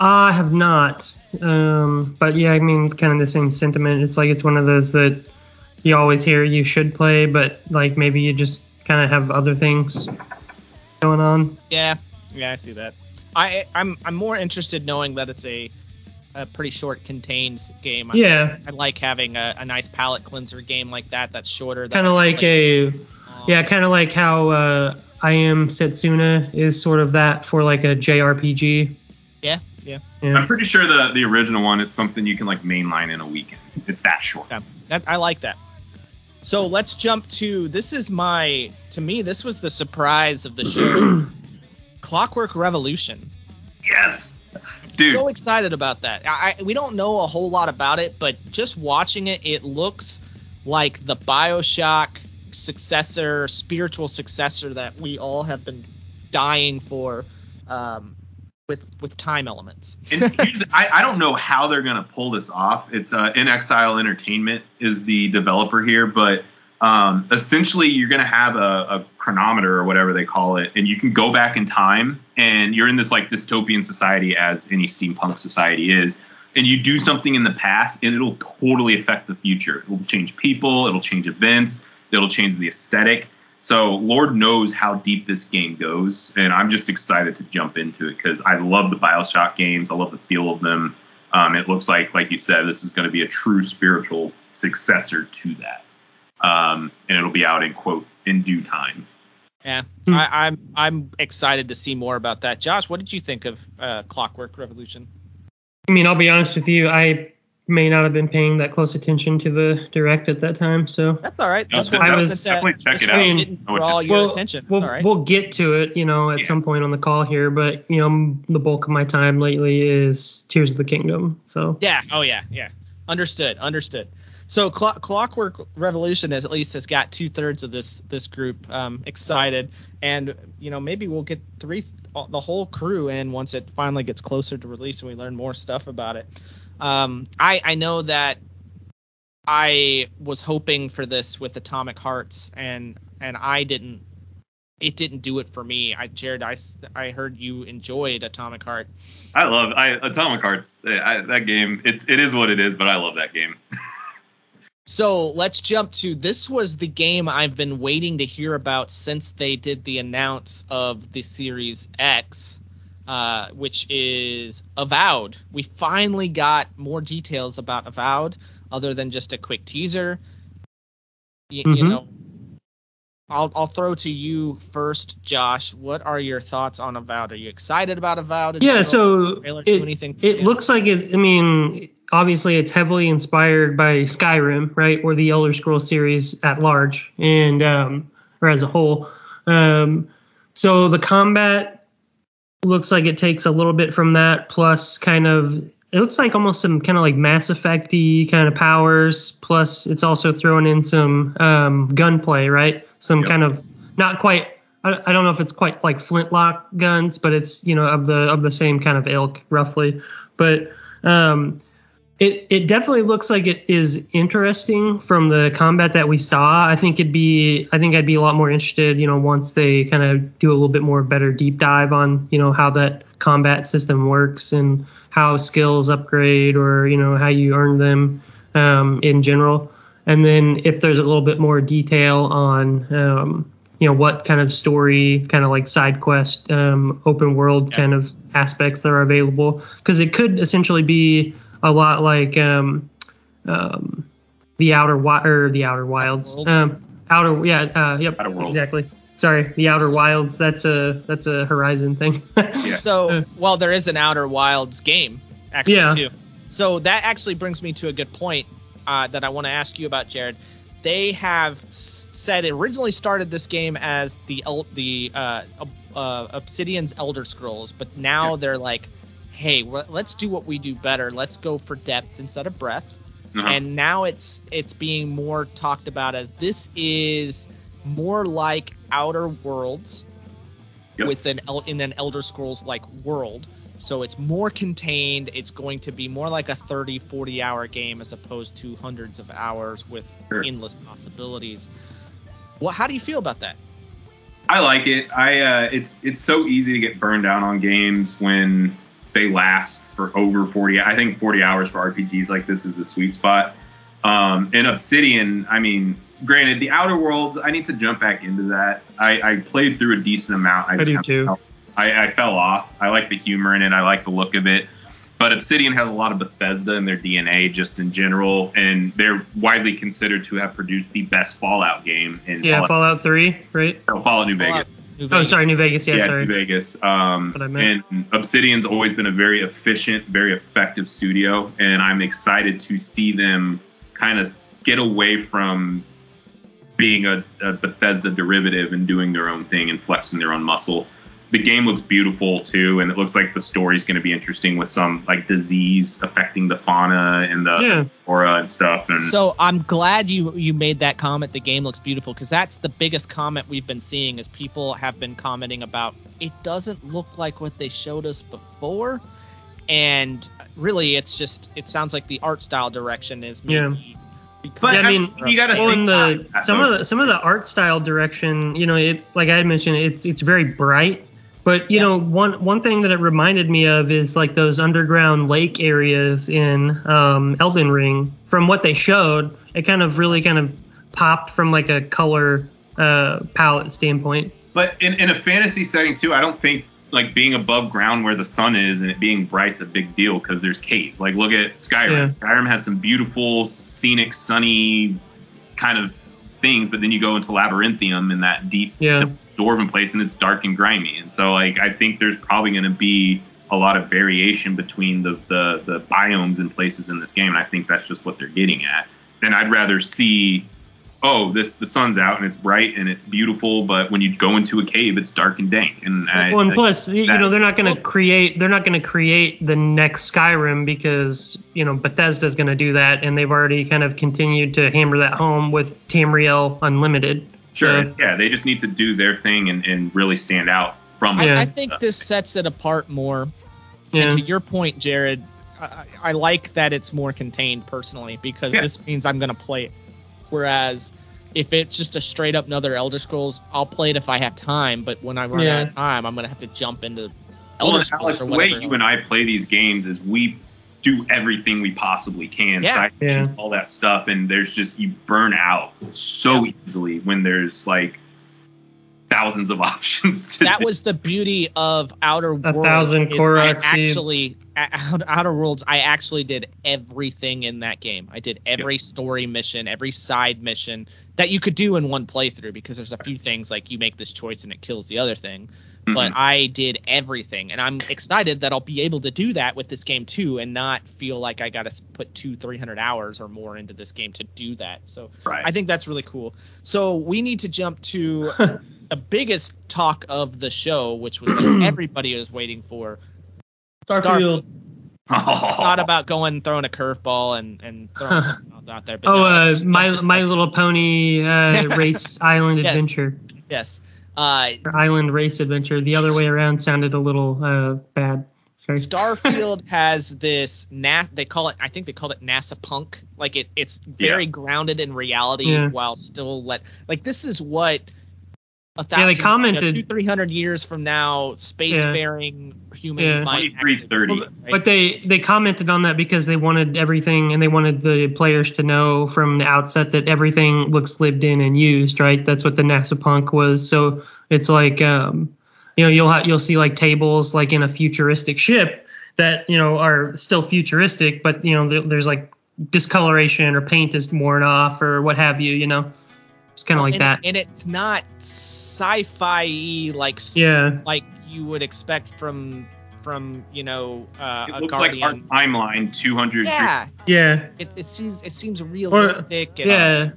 [SPEAKER 3] I have not. Um, but yeah, I mean, kind of the same sentiment. It's like it's one of those that you always hear you should play, but like maybe you just kind of have other things going on.
[SPEAKER 1] Yeah, yeah, I see that. I I'm I'm more interested knowing that it's a a pretty short contained game.
[SPEAKER 3] Yeah,
[SPEAKER 1] I, I like having a, a, nice palate cleanser game like that. That's shorter.
[SPEAKER 3] Kind of like a, um, yeah, kind of like how uh, I am Setsuna is sort of that for like a JRPG.
[SPEAKER 1] Yeah, yeah.
[SPEAKER 2] yeah. I'm pretty sure the the original one is something you can like mainline in a weekend. It's that short.
[SPEAKER 1] Yeah, that, I like that. So let's jump to this is my to me this was the surprise of the show. Clockwork Revolution.
[SPEAKER 2] Yes. Dude.
[SPEAKER 1] So excited about that. I, we don't know a whole lot about it, but just watching it, it looks like the Bioshock successor, spiritual successor that we all have been dying for. Um, with with time elements.
[SPEAKER 2] I, I don't know how they're gonna pull this off. It's uh, inXile Entertainment is the developer here, but um, essentially you're gonna have a, a chronometer or whatever they call it, and you can go back in time, and you're in this like dystopian society as any steampunk society is. And you do something in the past, and it'll totally affect the future. It'll change people, it'll change events, it'll change the aesthetic. So Lord knows how deep this game goes, and I'm just excited to jump into it because I love the Bioshock games. I love the feel of them. Um, it looks like, like you said, this is going to be a true spiritual successor to that, um, and it'll be out in quote in due time.
[SPEAKER 1] Yeah,
[SPEAKER 3] Hmm.
[SPEAKER 1] I, I'm I'm excited to see more about that. Josh, what did you think of uh, Clockwork Revolution?
[SPEAKER 3] I mean, I'll be honest with you, I may not have been paying that close attention to the direct at that time, so
[SPEAKER 1] That's all right.
[SPEAKER 2] No,
[SPEAKER 1] That's
[SPEAKER 2] but
[SPEAKER 3] I
[SPEAKER 1] I
[SPEAKER 3] was-
[SPEAKER 1] was
[SPEAKER 2] definitely check it
[SPEAKER 3] out.
[SPEAKER 1] Didn't draw
[SPEAKER 2] you-
[SPEAKER 1] your
[SPEAKER 3] Well,
[SPEAKER 1] attention.
[SPEAKER 3] we'll
[SPEAKER 1] all right.
[SPEAKER 3] we'll get to it, you know, at
[SPEAKER 2] Yeah.
[SPEAKER 3] some point on the call here. But you know, the bulk of my time lately is Tears of the Kingdom. So
[SPEAKER 1] Yeah. Oh yeah. Yeah. Understood. Understood. So Clock Clockwork Revolution is at least has got two thirds of this this group um, excited, and you know maybe we'll get three the whole crew in once it finally gets closer to release and we learn more stuff about it. Um, I I know that I was hoping for this with Atomic Hearts and and I didn't. It didn't do it for me. I Jared, I, I heard you enjoyed Atomic Heart.
[SPEAKER 2] I love I, Atomic Hearts. I, that game, it's it is what it is, but I love that game.
[SPEAKER 1] So let's jump to this was the game I've been waiting to hear about since they did the announce of the Series X, uh, which is Avowed. We finally got more details about Avowed other than just a quick teaser. Y- You
[SPEAKER 3] Mhm.
[SPEAKER 1] know, I'll I'll throw to you first, Josh. What are your thoughts on Avowed? Are you excited about Avowed?
[SPEAKER 3] yeah, so it,
[SPEAKER 1] anything?
[SPEAKER 3] it looks like it. I mean, obviously, it's heavily inspired by Skyrim, right, or the Elder Scrolls series at large, and um, or as a whole. Um, so the combat looks like it takes a little bit from that, plus kind of. It looks like almost some kind of like Mass Effect-y kind of powers. Plus, it's also throwing in some um, gunplay, right? Some
[SPEAKER 2] Yep.
[SPEAKER 3] kind of not quite I, I don't know if it's quite like flintlock guns, but it's you know of the of the same kind of ilk roughly. But um, it it definitely looks like it is interesting from the combat that we saw. I think it'd be I think I'd be a lot more interested, you know, once they kind of do a little bit more better deep dive on you know how that combat system works and how skills upgrade or you know how you earn them um, in general. And then if there's a little bit more detail on um, you know what kind of story kind of like side quest um, open world
[SPEAKER 2] Yeah.
[SPEAKER 3] kind of aspects that are available because it could essentially be a lot like um, um, the outer wi- or the outer wilds
[SPEAKER 1] World?
[SPEAKER 3] um, outer yeah uh, yep
[SPEAKER 2] Outer
[SPEAKER 3] exactly sorry the outer wilds that's a that's a horizon thing
[SPEAKER 2] Yeah.
[SPEAKER 1] So,
[SPEAKER 3] Uh,
[SPEAKER 1] well, there is an Outer Wilds game actually
[SPEAKER 3] Yeah.
[SPEAKER 1] too. So that actually brings me to a good point uh, that I want to ask you about, Jared. They have said it originally started this game as the El- the uh, uh, Obsidian's Elder Scrolls, but now
[SPEAKER 2] Yeah.
[SPEAKER 1] they're like, hey, let's do what we do better. Let's go for depth instead of breadth.
[SPEAKER 2] Uh-huh.
[SPEAKER 1] And now it's it's being more talked about as this is more like Outer Worlds
[SPEAKER 2] Yep.
[SPEAKER 1] with an El- in an Elder Scrolls like world. So it's more contained. It's going to be more like a 30, 40 hour game as opposed to hundreds of hours with
[SPEAKER 2] Sure.
[SPEAKER 1] endless possibilities. Well, how do you feel about that?
[SPEAKER 2] I like it. I uh, it's it's so easy to get burned out on games when they last for over 40. I think 40 hours for RPGs like this is the sweet spot. Um, and Obsidian, I mean, granted, the Outer Worlds, I need to jump back into that. I, I played through a decent amount.
[SPEAKER 3] I
[SPEAKER 2] just
[SPEAKER 3] do
[SPEAKER 2] kinda
[SPEAKER 3] too.
[SPEAKER 2] fell- I, I fell off. I like the humor in it. I like the look of it. But Obsidian has a lot of Bethesda in their DNA, just in general, and they're widely considered to have produced the best Fallout game in
[SPEAKER 3] yeah
[SPEAKER 2] Fallout,
[SPEAKER 3] fallout 3 right
[SPEAKER 2] Fallout New Vegas.
[SPEAKER 1] Fallout New
[SPEAKER 3] oh sorry new vegas yeah,
[SPEAKER 2] Yeah,
[SPEAKER 3] sorry
[SPEAKER 2] New Vegas. Um,
[SPEAKER 3] What I meant.
[SPEAKER 2] and Obsidian's always been a very efficient, very effective studio, and I'm excited to see them kind of get away from being a, a Bethesda derivative and doing their own thing and flexing their own muscle. The game looks beautiful too, and it looks like the story's going to be interesting with some like disease affecting the fauna and the
[SPEAKER 3] Yeah.
[SPEAKER 2] flora and stuff. And
[SPEAKER 1] So I'm glad you you made that comment. The game looks beautiful because that's the biggest comment we've been seeing is people have been commenting about it doesn't look like what they showed us before, and really it's just it sounds like the art style direction is
[SPEAKER 3] Yeah.
[SPEAKER 2] But
[SPEAKER 3] Yeah, I
[SPEAKER 2] I
[SPEAKER 3] mean,
[SPEAKER 2] you uh, got to
[SPEAKER 3] well,
[SPEAKER 2] think
[SPEAKER 3] in the some of the some of the art style direction, you know, it like I had mentioned, it's it's very bright. But you
[SPEAKER 1] Yeah.
[SPEAKER 3] know, one one thing that it reminded me of is like those underground lake areas in um, Elden Ring. From what they showed, it kind of really kind of popped from like a color uh, palette standpoint.
[SPEAKER 2] But in, in a fantasy setting too, I don't think like being above ground where the sun is and it being bright's a big deal because there's caves. Like look at Skyrim.
[SPEAKER 3] Yeah.
[SPEAKER 2] Skyrim has some beautiful, scenic, sunny kind of things, but then you go into Labyrinthian in that deep
[SPEAKER 3] Yeah.
[SPEAKER 2] Dwarven place and it's dark and grimy. And so like I think there's probably going to be a lot of variation between the, the the biomes and places in this game, and I think that's just what they're getting at. Then I'd rather see oh, this the sun's out and it's bright and it's beautiful, but when you go into a cave, it's dark and dank. And I,
[SPEAKER 3] Well, and
[SPEAKER 2] I-
[SPEAKER 3] plus, you know, they're not going to create they're not going to create the next Skyrim because you know Bethesda's going to do that, and they've already kind of continued to hammer that home with Tamriel Unlimited.
[SPEAKER 2] Sure,
[SPEAKER 3] So,
[SPEAKER 2] yeah, they just need to do their thing and, and really stand out from
[SPEAKER 1] I,
[SPEAKER 2] it.
[SPEAKER 1] I think this sets it apart more.
[SPEAKER 3] yeah.
[SPEAKER 1] And to your point, Jared, I, I like that it's more contained personally because
[SPEAKER 2] Yeah.
[SPEAKER 1] this means I'm gonna play it. Whereas if it's just a straight up another Elder Scrolls, I'll play it if I have time. But when I run
[SPEAKER 3] Yeah.
[SPEAKER 1] out of time, I'm gonna have to jump into Elder
[SPEAKER 2] and
[SPEAKER 1] Scrolls
[SPEAKER 2] Alex, the way you and I play these games is we do everything we possibly can,
[SPEAKER 1] Yeah.
[SPEAKER 2] side
[SPEAKER 3] Yeah.
[SPEAKER 2] all that stuff, and there's just you burn out so easily when there's like thousands of options. To
[SPEAKER 1] that
[SPEAKER 2] do.
[SPEAKER 1] was the beauty of Outer Worlds.
[SPEAKER 3] A thousand
[SPEAKER 1] is
[SPEAKER 3] Korok
[SPEAKER 1] actually Out- Outer Worlds. I actually did everything in that game. I did every story mission, every side mission that you could do in one playthrough because there's a few things like you make this choice and it kills the other thing. But
[SPEAKER 2] Mhm.
[SPEAKER 1] I did everything, and I'm excited that I'll be able to do that with this game too, and not feel like I got to put two, three hundred hours or more into this game to do that. So
[SPEAKER 2] right.
[SPEAKER 1] I think that's really cool. So we need to jump to the biggest talk of the show, which was what everybody was waiting for.
[SPEAKER 3] Starfield.
[SPEAKER 1] Not about going throwing a curveball and and throwing something else out there. But
[SPEAKER 3] Oh,
[SPEAKER 1] no,
[SPEAKER 3] uh, my My Little Pony uh, Race Island
[SPEAKER 1] Yes.
[SPEAKER 3] Adventure.
[SPEAKER 1] yes. Uh,
[SPEAKER 3] Island Race Adventure. The other way around sounded a little uh, bad. Sorry.
[SPEAKER 1] Starfield has this na- they call it I think they called it NASA punk. Like it it's very
[SPEAKER 2] Yeah.
[SPEAKER 1] grounded in reality
[SPEAKER 3] Yeah.
[SPEAKER 1] while still let like this is what a
[SPEAKER 3] Yeah, they commented-
[SPEAKER 1] you know, two, three hundred years from now spacefaring humans
[SPEAKER 3] Yeah.
[SPEAKER 1] might
[SPEAKER 2] 2330.
[SPEAKER 1] actually- right?
[SPEAKER 3] But they they commented on that because they wanted everything and they wanted the players to know from the outset that everything looks lived in and used, right? That's what the NASA punk was. So it's like um, you know, you'll ha- you'll see like tables like in a futuristic ship that, you know, are still futuristic, but you know, there, there's like discoloration or paint is worn off or what have you, you know. It's kind of
[SPEAKER 1] Well,
[SPEAKER 3] like
[SPEAKER 1] and,
[SPEAKER 3] that.
[SPEAKER 1] and it's not sci-fi like
[SPEAKER 3] yeah.
[SPEAKER 1] like you would expect from from you know uh,
[SPEAKER 2] it
[SPEAKER 1] a
[SPEAKER 2] looks
[SPEAKER 1] guardian.
[SPEAKER 2] like our timeline 200 years.
[SPEAKER 1] yeah,
[SPEAKER 3] Yeah.
[SPEAKER 1] it, it seems it seems realistic. and,
[SPEAKER 3] Yeah.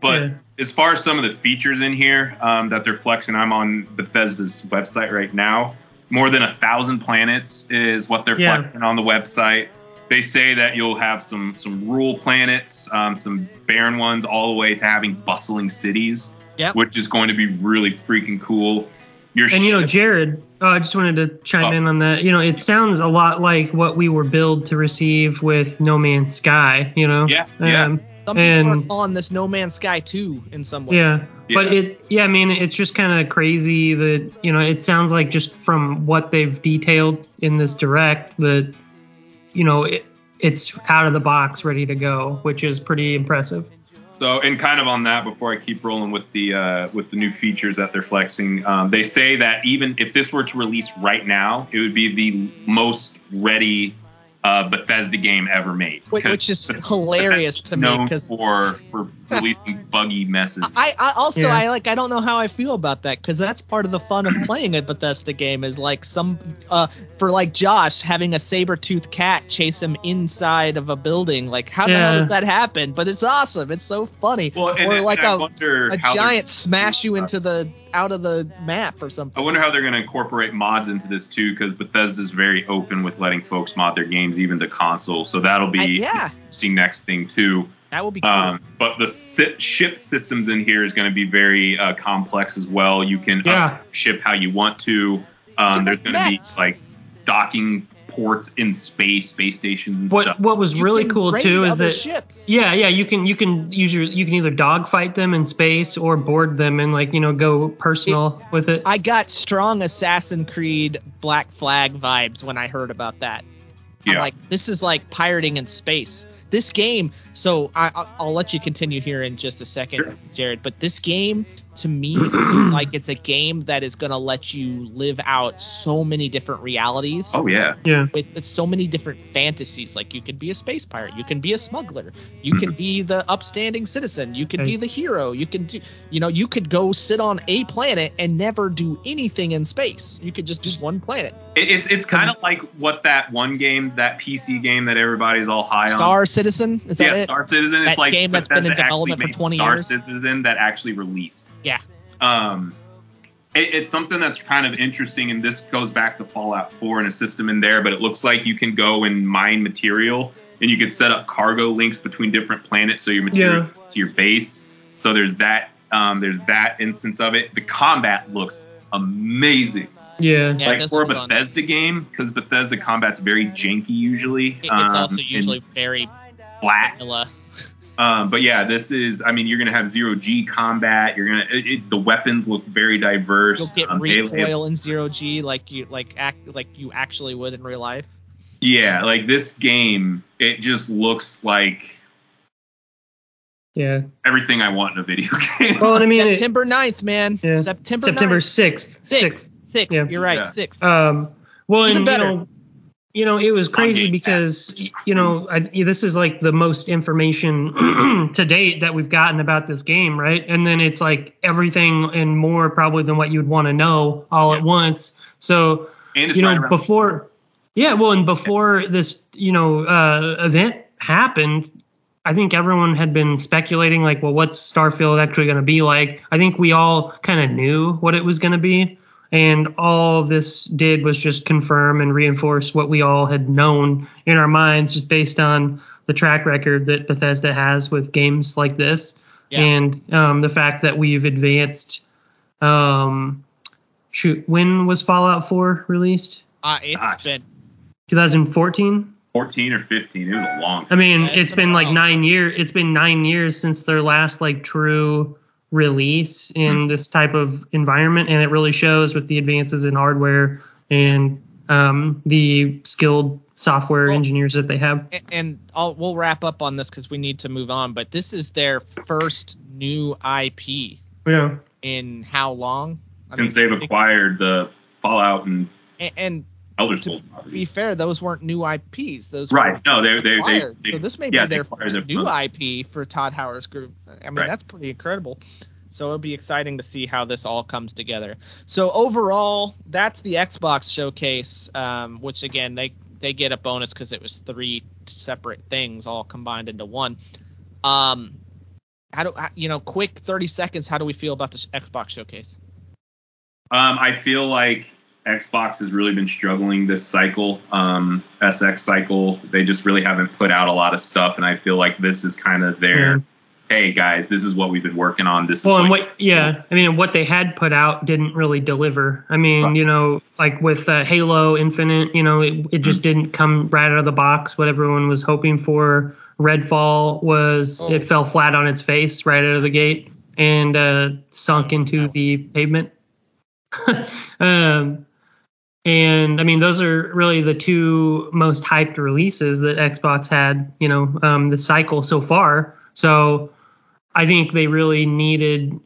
[SPEAKER 2] But
[SPEAKER 3] Yeah.
[SPEAKER 2] as far as some of the features in here um, that they're flexing, I'm on Bethesda's website right now. More than a thousand planets is what they're
[SPEAKER 3] Yeah.
[SPEAKER 2] flexing on the website. They say that you'll have some some rural planets, um, some barren ones, all the way to having bustling cities,
[SPEAKER 1] Yep.
[SPEAKER 2] which is going to be really freaking cool. Your
[SPEAKER 3] And you know, Jared, oh, I just wanted to chime
[SPEAKER 2] Oh.
[SPEAKER 3] in on that. You know, it sounds a lot like what we were billed to receive with No Man's Sky. You know,
[SPEAKER 2] Yeah, yeah.
[SPEAKER 3] Um,
[SPEAKER 1] Some people are
[SPEAKER 3] and-
[SPEAKER 1] calling this No Man's Sky too in some way.
[SPEAKER 3] yeah. But it, yeah, I mean, it's just kind of crazy that you know, it sounds like just from what they've detailed in this direct that, you know, it, it's out of the box, ready to go, which is pretty impressive.
[SPEAKER 2] So, and kind of on that, before I keep rolling with the uh, with the new features that they're flexing, um, they say that even if this were to release right now, it would be the most ready uh, Bethesda game ever made.
[SPEAKER 1] Which,
[SPEAKER 2] Because
[SPEAKER 1] which is hilarious to me because
[SPEAKER 2] for for releasing buggy messes.
[SPEAKER 1] I, I also
[SPEAKER 3] Yeah.
[SPEAKER 1] I like I don't know how I feel about that because that's part of the fun of playing a Bethesda game is like some uh for like Josh having a saber tooth cat chase him inside of a building like how the hell
[SPEAKER 3] Yeah.
[SPEAKER 1] does that happen but it's awesome it's so funny
[SPEAKER 2] well,
[SPEAKER 1] or
[SPEAKER 2] and
[SPEAKER 1] like
[SPEAKER 2] I
[SPEAKER 1] a
[SPEAKER 2] wonder
[SPEAKER 1] a giant smash you into the out of the map or something.
[SPEAKER 2] I wonder how they're going to incorporate mods into this too, because Bethesda's very open with letting folks mod their games even to console. So that'll be
[SPEAKER 1] I- yeah,
[SPEAKER 2] see next thing too.
[SPEAKER 1] that would be cool.
[SPEAKER 2] Um, but the si- ship systems in here is going to be very uh, complex as well. You can
[SPEAKER 3] Yeah.
[SPEAKER 2] up ship how you want to. Um, there's going to be like docking ports in space, space stations and
[SPEAKER 3] What
[SPEAKER 2] stuff.
[SPEAKER 3] what was
[SPEAKER 1] You
[SPEAKER 3] really cool too is that
[SPEAKER 1] ships.
[SPEAKER 3] yeah yeah you can you can use your you can either dogfight them in space or board them and like you know go personal with it.
[SPEAKER 1] I got strong Assassin Creed Black Flag vibes when I heard about that. I'm like, this is like pirating in space. This game, so I, I'll, I'll let you continue here in just a second,
[SPEAKER 2] Sure.
[SPEAKER 1] Jared. But this game, to me, seems like it's a game that is going to let you live out so many different realities
[SPEAKER 2] Oh yeah,
[SPEAKER 3] yeah.
[SPEAKER 1] with, with so many different fantasies. Like you can be a space pirate, you can be a smuggler, you can mm-hmm. be the upstanding citizen, you can be the hero, you can do, you know, you could go sit on a planet and never do anything in space. You could just do one planet.
[SPEAKER 2] it, it's it's kind of like what that one game, that PC game that everybody's all high on.
[SPEAKER 1] Star Citizen, is that
[SPEAKER 2] yeah,
[SPEAKER 1] it?
[SPEAKER 2] Star Citizen.
[SPEAKER 1] That
[SPEAKER 2] it's like
[SPEAKER 1] game that's been in development for
[SPEAKER 2] made
[SPEAKER 1] 20
[SPEAKER 2] Star
[SPEAKER 1] years.
[SPEAKER 2] Citizen that actually released.
[SPEAKER 1] Yeah.
[SPEAKER 2] Um, it, it's something that's kind of interesting, and this goes back to Fallout 4 and a system in there. But it looks like you can go and mine material, and you can set up cargo links between different planets, so your material to your base. So there's that. Um, there's that instance of it. The combat looks amazing,
[SPEAKER 3] Yeah.
[SPEAKER 1] Yeah,
[SPEAKER 2] like for a
[SPEAKER 1] was fun.
[SPEAKER 2] Bethesda game, because Bethesda combat's very janky usually.
[SPEAKER 1] It- It's
[SPEAKER 2] um,
[SPEAKER 1] also
[SPEAKER 2] and
[SPEAKER 1] usually very
[SPEAKER 2] flat.
[SPEAKER 1] vanilla.
[SPEAKER 2] Um, but yeah, this is. I mean, you're gonna have zero G combat. You're gonna. It, it, the weapons look very diverse.
[SPEAKER 1] You'll get
[SPEAKER 2] Um, they-
[SPEAKER 1] recoil in zero G like you like act like you actually would in real life.
[SPEAKER 2] yeah, like this game, it just looks like
[SPEAKER 3] Yeah.
[SPEAKER 2] everything I want in a video game.
[SPEAKER 3] Well, and I mean, it,
[SPEAKER 1] September 9th, man.
[SPEAKER 3] Yeah.
[SPEAKER 1] September
[SPEAKER 3] September
[SPEAKER 1] 9th.
[SPEAKER 3] sixth.
[SPEAKER 1] Sixth.
[SPEAKER 3] Sixth.
[SPEAKER 1] Sixth.
[SPEAKER 3] Yeah.
[SPEAKER 1] You're right.
[SPEAKER 2] Yeah.
[SPEAKER 1] Sixth.
[SPEAKER 3] Um. Well,
[SPEAKER 1] Even
[SPEAKER 3] and
[SPEAKER 1] better.
[SPEAKER 3] you know, you know, it was crazy because you know I, this is like the most information to date that we've gotten about this game, right? And then it's like everything and more probably than what you'd want to know all at once. So you know
[SPEAKER 2] around-
[SPEAKER 3] before yeah well and before this you know uh event happened i think everyone had been speculating like well what's starfield actually going to be like? I think we all kind of knew what it was going to be and all this did was just confirm and reinforce what we all had known in our minds just based on the track record that bethesda has with games like this
[SPEAKER 1] Yeah.
[SPEAKER 3] and um, the fact that we've advanced um shoot when was fallout 4 released
[SPEAKER 1] Uh, it's
[SPEAKER 2] Gosh.
[SPEAKER 1] been
[SPEAKER 3] 2014
[SPEAKER 2] 14 or 15. It was a long.
[SPEAKER 3] i mean
[SPEAKER 1] Yeah, it's
[SPEAKER 3] it's
[SPEAKER 1] been
[SPEAKER 3] been like nine years it's been nine years since their last like true release in this type of environment and it really shows with the advances in hardware and um, the skilled software
[SPEAKER 1] Well-
[SPEAKER 3] engineers that they have
[SPEAKER 1] and I'll we'll wrap up on this because we need to move on. But this is their first new IP
[SPEAKER 3] yeah
[SPEAKER 1] in how long? I
[SPEAKER 2] Since they've acquired the Fallout and
[SPEAKER 1] and,
[SPEAKER 2] Elder
[SPEAKER 1] To be fair, those weren't new IPs. Those were
[SPEAKER 2] Right. No, they they they, they
[SPEAKER 1] so this may
[SPEAKER 2] yeah,
[SPEAKER 1] be their first new IP for Todd Howard's group. I mean,
[SPEAKER 2] Right.
[SPEAKER 1] that's pretty incredible. So it'll be exciting to see how this all comes together. So overall, that's the Xbox showcase, um, which again they they get a bonus because it was three separate things all combined into one. Um, how do you know? Quick, thirty seconds. How do we feel about this Xbox showcase?
[SPEAKER 2] Um, I feel like Xbox has really been struggling this cycle, um, SX cycle. They just really haven't put out a lot of stuff, and I feel like this is kind of their, hey guys, this is what we've been working on. This is
[SPEAKER 3] Well, and
[SPEAKER 2] what,
[SPEAKER 3] what, yeah, I mean, what they had put out didn't really deliver. I mean,
[SPEAKER 2] Right.
[SPEAKER 3] you know, like with uh, Halo Infinite, you know, it, it just didn't come right out of the box what everyone was hoping for. Redfall was,
[SPEAKER 1] Oh.
[SPEAKER 3] it fell flat on its face right out of the gate and uh, sunk into the pavement. um, and I mean, those are really the two most hyped releases that Xbox had, you know, um, the cycle so far. So I think they really needed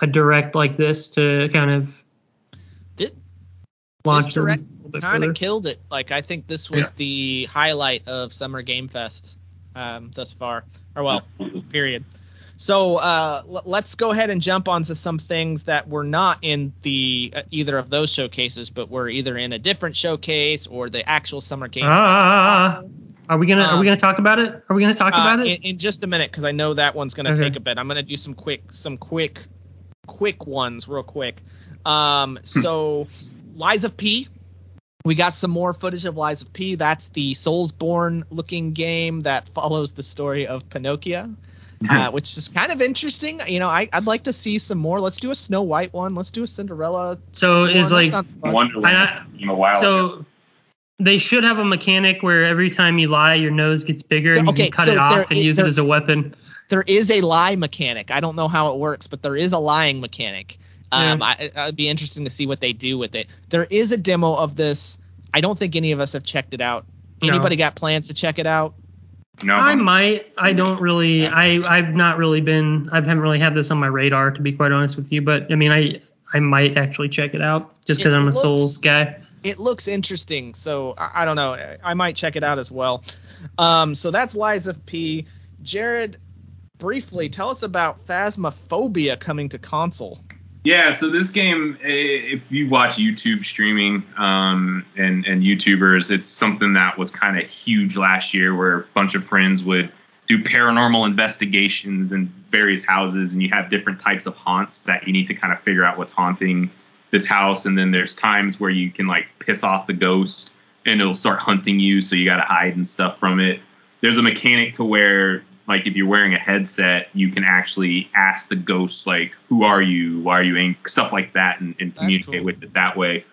[SPEAKER 3] a direct like this to kind of
[SPEAKER 1] Did
[SPEAKER 3] launch
[SPEAKER 1] this direct
[SPEAKER 3] a little bit
[SPEAKER 1] kind of killed it. Like I think this was
[SPEAKER 2] Yeah.
[SPEAKER 1] the highlight of Summer Game Fest um, thus far, or well, period. So uh, l- let's go ahead and jump onto some things that were not in the uh, either of those showcases, but were either in a different showcase or the actual Summer Game.
[SPEAKER 3] Ah, are we gonna are
[SPEAKER 1] Um,
[SPEAKER 3] we gonna talk about it? Are we gonna talk
[SPEAKER 1] Uh,
[SPEAKER 3] about
[SPEAKER 1] in,
[SPEAKER 3] it?
[SPEAKER 1] in just a minute because I know that one's going to
[SPEAKER 3] Okay.
[SPEAKER 1] take a bit. I'm going to do some quick some quick quick ones, real quick. Um, so Lies of P. We got some more footage of Lies of P. That's the Soulsborne looking game that follows the story of Pinocchio, uh, which is kind of interesting. You know, I, I'd like to see some more. Let's do a Snow White one. Let's do a Cinderella.
[SPEAKER 3] So
[SPEAKER 1] one.
[SPEAKER 3] is like.
[SPEAKER 2] Wonderland
[SPEAKER 3] I-
[SPEAKER 2] came a ago.
[SPEAKER 3] so they should have a mechanic where every time you lie, your nose gets bigger and
[SPEAKER 1] Okay,
[SPEAKER 3] you can cut
[SPEAKER 1] so
[SPEAKER 3] it off and
[SPEAKER 1] i-
[SPEAKER 3] use
[SPEAKER 1] there-
[SPEAKER 3] it as a weapon.
[SPEAKER 1] there is a lie mechanic. I don't know how it works, but there is a lying mechanic. Um, I, it'd be interesting to see what they do with it. There is a demo of this. I don't think any of us have checked it out.
[SPEAKER 3] No.
[SPEAKER 1] Anybody got plans to check it out?
[SPEAKER 2] No,
[SPEAKER 3] I might. I don't really. I I've not really been. I haven't really had this on my radar to be quite honest with you. But I mean, I I might actually check it out just because I'm a
[SPEAKER 1] looks-
[SPEAKER 3] Souls guy.
[SPEAKER 1] It looks interesting, so I, I don't know. I, I might check it out as well. Um, so that's Lies of P. Jared, briefly tell us about Phasmophobia coming to console.
[SPEAKER 2] Yeah, so this game, if you watch YouTube streaming um, and and YouTubers, it's something that was kind of huge last year, where a bunch of friends would do paranormal investigations in various houses, and you have different types of haunts that you need to kind of figure out what's haunting this house, and then there's times where you can like piss off the ghost, and it'll start hunting you, so you got to hide and stuff from it. There's a mechanic to where like if you're wearing a headset, you can actually ask the ghost like, "Who are you? Why are you angry?" Stuff like that, and, and communicate
[SPEAKER 1] cool.
[SPEAKER 2] with it that way.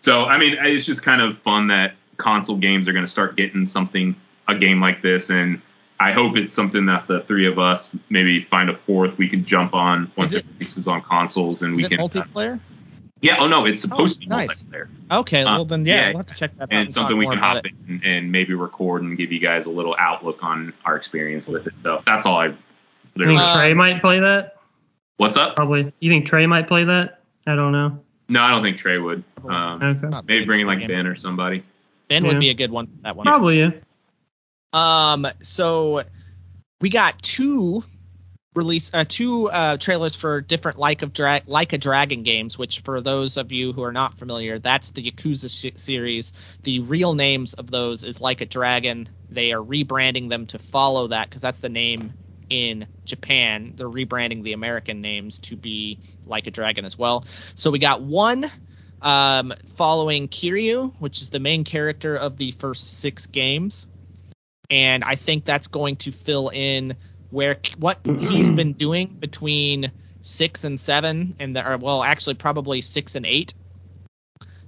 [SPEAKER 2] So I mean, it's just kind of fun that console games are going to start getting something a game like this, and I hope it's something that the three of us maybe find a fourth we can jump on once
[SPEAKER 1] it-
[SPEAKER 2] it, releases on consoles, and we can. uh,
[SPEAKER 1] multiplayer?
[SPEAKER 2] Yeah. Oh no, it's supposed to be
[SPEAKER 1] nice.
[SPEAKER 2] multiplayer
[SPEAKER 1] Okay,
[SPEAKER 2] Uh,
[SPEAKER 1] well then yeah,
[SPEAKER 2] yeah,
[SPEAKER 1] we'll have to check that out.
[SPEAKER 2] and
[SPEAKER 1] talk
[SPEAKER 2] something we can hop in and maybe record and give you guys a little outlook on our experience with it. So that's all I.
[SPEAKER 3] You
[SPEAKER 2] Literally.
[SPEAKER 3] think
[SPEAKER 1] Uh,
[SPEAKER 3] Trey might play that?
[SPEAKER 2] What's up?
[SPEAKER 3] Probably. You think Trey might play that? I don't know.
[SPEAKER 2] No, I don't think Trey would. Um,
[SPEAKER 3] Okay.
[SPEAKER 2] Maybe
[SPEAKER 1] bring
[SPEAKER 2] bringing
[SPEAKER 1] for
[SPEAKER 2] like. Ben or somebody.
[SPEAKER 1] Ben would be a good one. for That one.
[SPEAKER 3] Probably yeah.
[SPEAKER 1] Um, so we got two release, uh, two uh, trailers for different like of like a dragon games. Which, for those of you who are not familiar, that's the Yakuza sh- series. The real names of those is Like a Dragon. They are rebranding them to follow that because that's the name in Japan. They're rebranding the American names to be Like a Dragon as well. So we got one um, following Kiryu, which is the main character of the first six games and I think that's going to fill in where what he's been doing between six and seven, and the, or well, actually probably six and eight.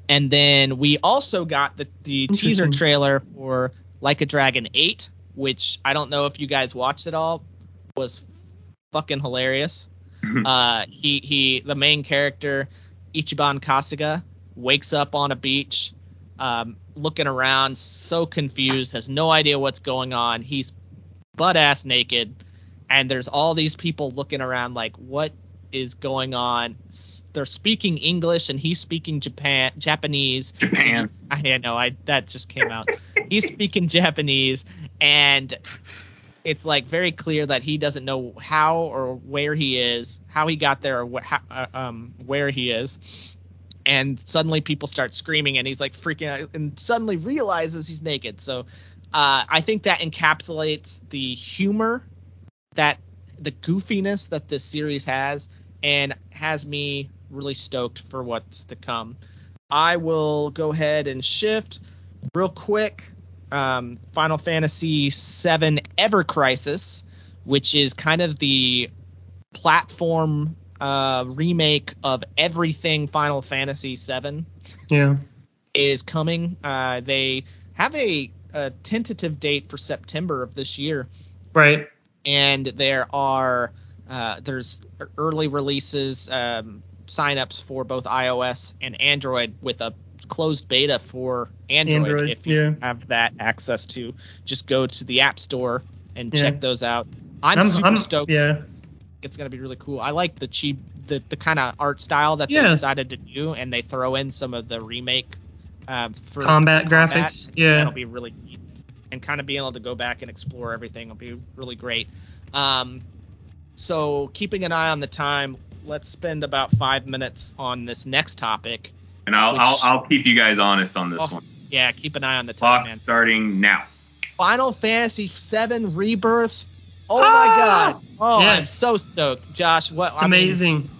[SPEAKER 1] And then we also got the the teaser trailer for Like a Dragon Eight, which I don't know if you guys watched it all, was fucking hilarious. uh, he he the main character Ichiban Kasuga wakes up on a beach, um, looking around, so confused, has no idea what's going on. He's butt ass naked, and there's all these people looking around like, what is going on? They're speaking English, and he's speaking Japan Japanese.
[SPEAKER 2] Japan.
[SPEAKER 1] I know, I that just came out. He's speaking Japanese, and it's like very clear that he doesn't know how or where he is, how he got there, or wh- how, uh, um, where he is. And suddenly people start screaming, and he's like freaking out, and suddenly realizes he's naked. So uh, I think that encapsulates the humor, that the goofiness that this series has, and has me really stoked for what's to come. I will go ahead and shift real quick. Um, Final Fantasy VII Ever Crisis, which is kind of the platform uh, remake of everything Final Fantasy VII,
[SPEAKER 3] Yeah.
[SPEAKER 1] is coming. Uh, they have a, a tentative date for September of this year
[SPEAKER 3] Right.
[SPEAKER 1] And there are uh, there's early releases um, signups for both iOS and Android with a closed beta for Android,
[SPEAKER 3] Android,
[SPEAKER 1] if you
[SPEAKER 3] yeah.
[SPEAKER 1] have that access to just go to the App Store and
[SPEAKER 3] Yeah.
[SPEAKER 1] check those out. I'm, super stoked.
[SPEAKER 3] Yeah.
[SPEAKER 1] It's gonna be really cool. I like the cheap the, the kind of art style that they decided to do and they throw in some of the remake um, for
[SPEAKER 3] Combat graphics, yeah.
[SPEAKER 1] that'll be really neat. And kind of being able to go back and explore everything will be really great. Um, so keeping an eye on the time, let's spend about five minutes on this next topic.
[SPEAKER 2] And I'll,
[SPEAKER 1] Which-
[SPEAKER 2] I'll I'll keep you guys honest on this
[SPEAKER 1] Oh,
[SPEAKER 2] one.
[SPEAKER 1] Yeah, keep an eye on the time,
[SPEAKER 2] Clock
[SPEAKER 1] man.
[SPEAKER 2] starting now.
[SPEAKER 1] Final Fantasy VII Rebirth. Oh
[SPEAKER 3] Ah!
[SPEAKER 1] my god! Oh, I'm so stoked, Josh. What?
[SPEAKER 3] It's
[SPEAKER 1] I mean,
[SPEAKER 3] amazing.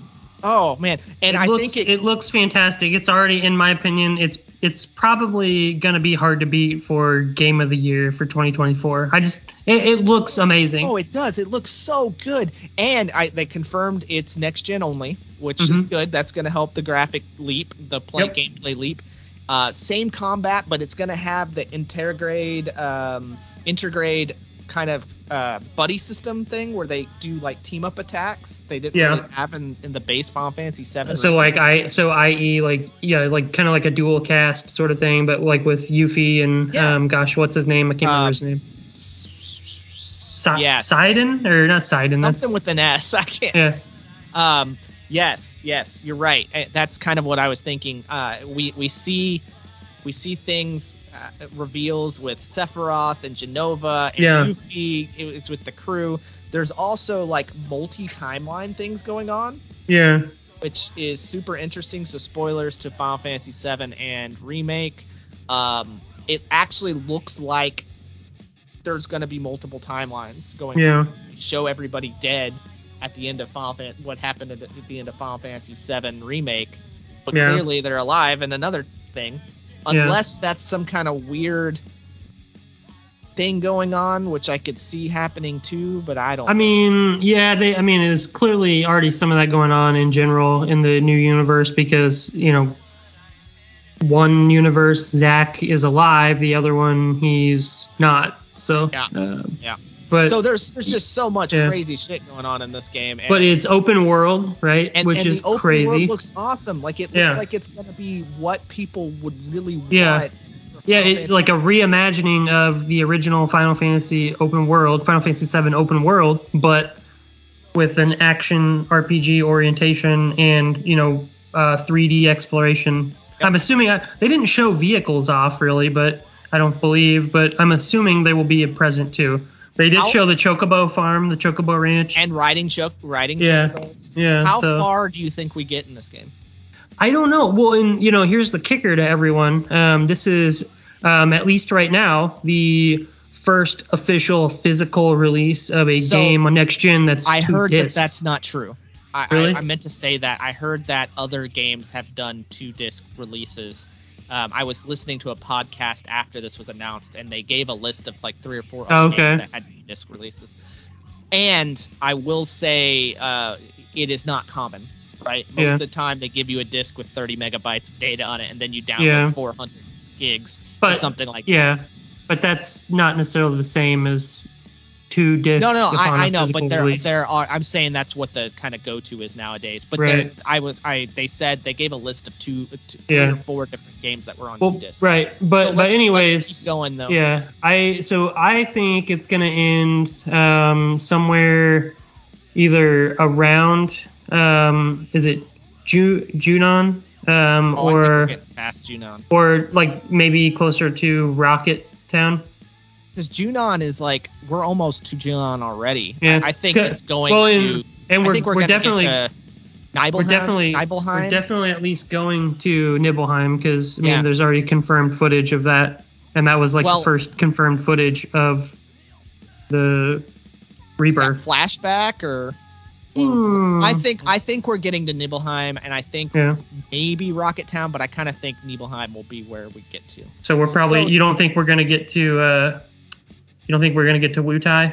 [SPEAKER 1] Oh man, and
[SPEAKER 3] it
[SPEAKER 1] I
[SPEAKER 3] looks,
[SPEAKER 1] think
[SPEAKER 3] it, looks fantastic. It's already, in my opinion, it's it's probably gonna be hard to beat for game of the year for 2024. I just it, it looks amazing.
[SPEAKER 1] Oh, it does. It looks so good, and I they confirmed it's next gen only, which is
[SPEAKER 3] Mhm.
[SPEAKER 1] good. That's going to help the graphic leap, the play
[SPEAKER 3] Yep.
[SPEAKER 1] gameplay leap. Uh, same combat, but it's going to have the intergrade, um, intergrade kind of uh, buddy system thing where they do like team up attacks. They didn't
[SPEAKER 3] Yeah.
[SPEAKER 1] really have in, in the base Final Fantasy Seven.
[SPEAKER 3] So like I so i.e. like yeah like kind of like a dual cast sort of thing, but like with Yuffie and
[SPEAKER 1] Yeah.
[SPEAKER 3] um gosh what's his name I can't remember
[SPEAKER 1] Um,
[SPEAKER 3] his name. Si-
[SPEAKER 1] yes.
[SPEAKER 3] Sidon or not Sidon? That's
[SPEAKER 1] something with an S. I can't.
[SPEAKER 3] Yeah.
[SPEAKER 1] Um. Yes. Yes. You're right. Uh, That's kind of what I was thinking. Uh. We we see we see things uh, reveals with Sephiroth and Jenova and
[SPEAKER 3] Yeah.
[SPEAKER 1] Yuffie. It- It's with the crew. There's also like multi timeline things going on,
[SPEAKER 3] yeah
[SPEAKER 1] which is super interesting. So spoilers to Final Fantasy VII and remake. Um. It actually looks like there's going to be multiple timelines going
[SPEAKER 3] yeah
[SPEAKER 1] show everybody dead at the end of Final Fan- what happened at the, at the end of Final Fantasy VII remake, but
[SPEAKER 3] Yeah.
[SPEAKER 1] clearly they're alive. And another thing,
[SPEAKER 3] Yeah.
[SPEAKER 1] unless that's some kind of weird thing going on, which I could see happening too, but I don't.
[SPEAKER 3] I mean, yeah, they. I mean, there's clearly already some of that going on in general in the new universe because you know, one universe Zack is alive, the other one he's not. So,
[SPEAKER 1] Yeah.
[SPEAKER 3] um,
[SPEAKER 1] Yeah.
[SPEAKER 3] But
[SPEAKER 1] so there's there's just so much
[SPEAKER 3] Yeah.
[SPEAKER 1] crazy shit going on in this game. And,
[SPEAKER 3] but it's open world, right?
[SPEAKER 1] and,
[SPEAKER 3] Which
[SPEAKER 1] and
[SPEAKER 3] is crazy.
[SPEAKER 1] Looks awesome. Like it looks
[SPEAKER 3] Yeah.
[SPEAKER 1] like it's gonna be what people would really
[SPEAKER 3] Yeah.
[SPEAKER 1] want. for
[SPEAKER 3] Yeah, it, like a reimagining of the original Final Fantasy open world, Final Fantasy VII open world, but with an action RPG orientation and you know uh, 3D exploration. I'm assuming I, they didn't show vehicles off really, but I don't believe. But I'm assuming they will be present too. They did
[SPEAKER 1] How-
[SPEAKER 3] show the Chocobo farm, the Chocobo Ranch.
[SPEAKER 1] and riding choke riding
[SPEAKER 3] Yeah.
[SPEAKER 1] chocobos.
[SPEAKER 3] yeah,
[SPEAKER 1] How
[SPEAKER 3] so.
[SPEAKER 1] far do you think we get in this game?
[SPEAKER 3] I don't know. Well, and you know, here's the kicker to everyone. Um, this is um, at least right now the first official physical release of a
[SPEAKER 1] So,
[SPEAKER 3] game on next gen that's
[SPEAKER 1] I
[SPEAKER 3] two
[SPEAKER 1] heard
[SPEAKER 3] discs.
[SPEAKER 1] that that's not true. I,
[SPEAKER 3] Really?
[SPEAKER 1] I, I meant to say that. I heard that other games have done two disc releases. Um, I was listening to a podcast after this was announced, and they gave a list of like three or four
[SPEAKER 3] Oh, okay.
[SPEAKER 1] that had disc releases. And I will say, uh, it is not common, right? Most
[SPEAKER 3] Yeah.
[SPEAKER 1] of the time, they give you a disc with 30 megabytes of data on it, and then you download
[SPEAKER 3] Yeah.
[SPEAKER 1] 400 gigs or
[SPEAKER 3] but
[SPEAKER 1] something like
[SPEAKER 3] yeah, but that's not necessarily the same as two discs.
[SPEAKER 1] No, no, I, I know, but there,
[SPEAKER 3] release.
[SPEAKER 1] there are. I'm saying that's what the kind of go-to is nowadays. But
[SPEAKER 3] Right.
[SPEAKER 1] there, I was, I they said they gave a list of two,
[SPEAKER 3] Yeah.
[SPEAKER 1] or four different games that were on
[SPEAKER 3] well,
[SPEAKER 1] two discs.
[SPEAKER 3] right,
[SPEAKER 1] So
[SPEAKER 3] but
[SPEAKER 1] let's-
[SPEAKER 3] but anyways,
[SPEAKER 1] going though.
[SPEAKER 3] Yeah, I so I think it's gonna end um, somewhere either around um, is it Ju- Junon um,
[SPEAKER 1] Oh, I think we're
[SPEAKER 3] or
[SPEAKER 1] past Junon
[SPEAKER 3] or like maybe closer to Rocket Town.
[SPEAKER 1] Because Junon is like we're almost to Junon already.
[SPEAKER 3] Yeah.
[SPEAKER 1] I, I think it's going
[SPEAKER 3] Well,
[SPEAKER 1] to.
[SPEAKER 3] and, and we're
[SPEAKER 1] we're,
[SPEAKER 3] we're, definitely
[SPEAKER 1] Nibelheim.
[SPEAKER 3] we're definitely
[SPEAKER 1] Nibelheim.
[SPEAKER 3] we're definitely at least going to Nibelheim because I mean
[SPEAKER 1] Yeah.
[SPEAKER 3] there's already confirmed footage of that, and that was like
[SPEAKER 1] Well-
[SPEAKER 3] the first confirmed footage of the rebirth.
[SPEAKER 1] flashback or.
[SPEAKER 3] Hmm.
[SPEAKER 1] I think I think we're getting to Nibelheim, and I think
[SPEAKER 3] Yeah.
[SPEAKER 1] maybe Rocket Town, but I kind of think Nibelheim will be where we get to.
[SPEAKER 3] So we're probably.
[SPEAKER 1] So-
[SPEAKER 3] you don't think we're gonna get to? uh You don't think we're gonna get to Wutai?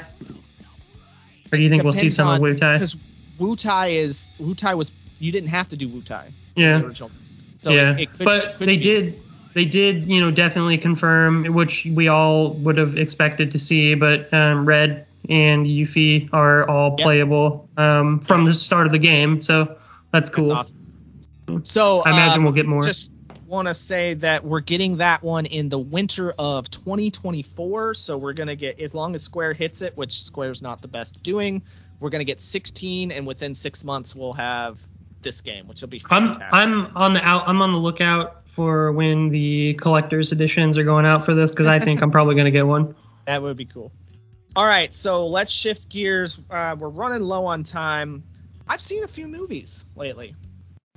[SPEAKER 3] Or do you think we'll see some
[SPEAKER 1] on-
[SPEAKER 3] of Wutai?
[SPEAKER 1] Because Wutai is Wutai was you didn't have to do Wutai. in the
[SPEAKER 3] Yeah.
[SPEAKER 1] So
[SPEAKER 3] yeah.
[SPEAKER 1] it could-
[SPEAKER 3] but
[SPEAKER 1] could
[SPEAKER 3] they
[SPEAKER 1] be.
[SPEAKER 3] did. They did, you know, definitely confirm, which we all would have expected to see. But um, Red and Yuffie are all
[SPEAKER 1] Yep.
[SPEAKER 3] playable um, from the start of the game, so that's
[SPEAKER 1] That's
[SPEAKER 3] cool.
[SPEAKER 1] awesome. So
[SPEAKER 3] I imagine
[SPEAKER 1] um,
[SPEAKER 3] we'll get more.
[SPEAKER 1] Just want to say that we're getting that one in the winter of 2024. So we're gonna get as long as Square hits it, which Square's not the best doing. We're gonna get 16, and within six months we'll have this game, which will be
[SPEAKER 3] I'm
[SPEAKER 1] fantastic.
[SPEAKER 3] I'm on the out. I'm on the lookout for when the collector's editions are going out for this because I think I'm probably gonna get one.
[SPEAKER 1] That would be cool. All right, so let's shift gears. Uh, we're running low on time. I've seen a few movies lately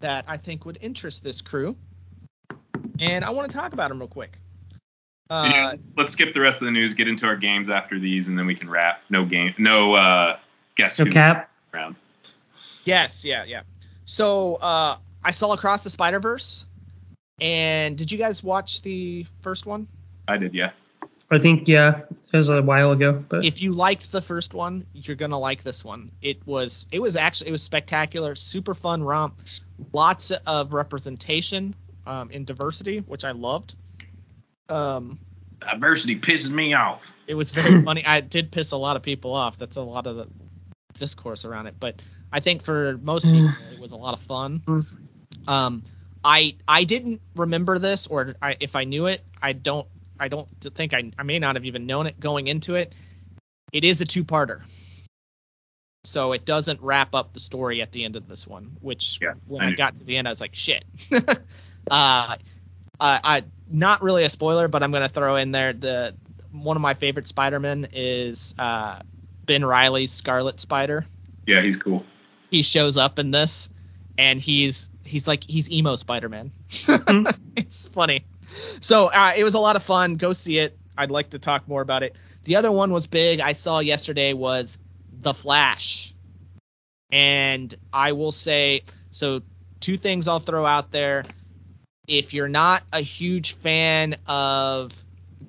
[SPEAKER 1] that I think would interest this crew, and I want to talk about them real quick. Uh,
[SPEAKER 2] Yeah, let's, let's skip the rest of the news, get into our games after these, and then we can wrap. No game, no uh, guess
[SPEAKER 3] So
[SPEAKER 2] who
[SPEAKER 3] Cap.
[SPEAKER 2] round.
[SPEAKER 1] Yes, yeah, yeah. So uh, I saw Across the Spider Verse, and did you guys watch the first one?
[SPEAKER 2] I did, yeah.
[SPEAKER 3] I think yeah, it was a while ago, but
[SPEAKER 1] If you liked the first one, you're gonna like this one. It was it was actually it was spectacular, super fun romp, lots of representation um, in diversity, which I loved. Um,
[SPEAKER 2] Diversity pisses me off.
[SPEAKER 1] it was very funny. I did piss a lot of people off. That's a lot of the discourse around it, but I think for most people it was a lot of fun.
[SPEAKER 3] Mm.
[SPEAKER 1] Um, I I didn't remember this, or I, if I knew it, I don't I don't think I I may not have even known it going into it. It is a two-parter, so it doesn't wrap up the story at the end of this one. Which
[SPEAKER 2] Yeah,
[SPEAKER 1] when
[SPEAKER 2] I
[SPEAKER 1] I, got to the end, I was like, shit. uh, I, I not really a spoiler, but I'm gonna throw in there the one of my favorite Spider-Man is uh, Ben Reilly's Scarlet Spider.
[SPEAKER 2] Yeah, he's cool.
[SPEAKER 1] He shows up in this, and he's he's like he's emo Spider-Man. it's funny. So uh, it was a lot of fun. Go see it. I'd like to talk more about it. The other one was big. I saw yesterday was The Flash, and I will say so. Two things I'll throw out there. If you're not a huge fan of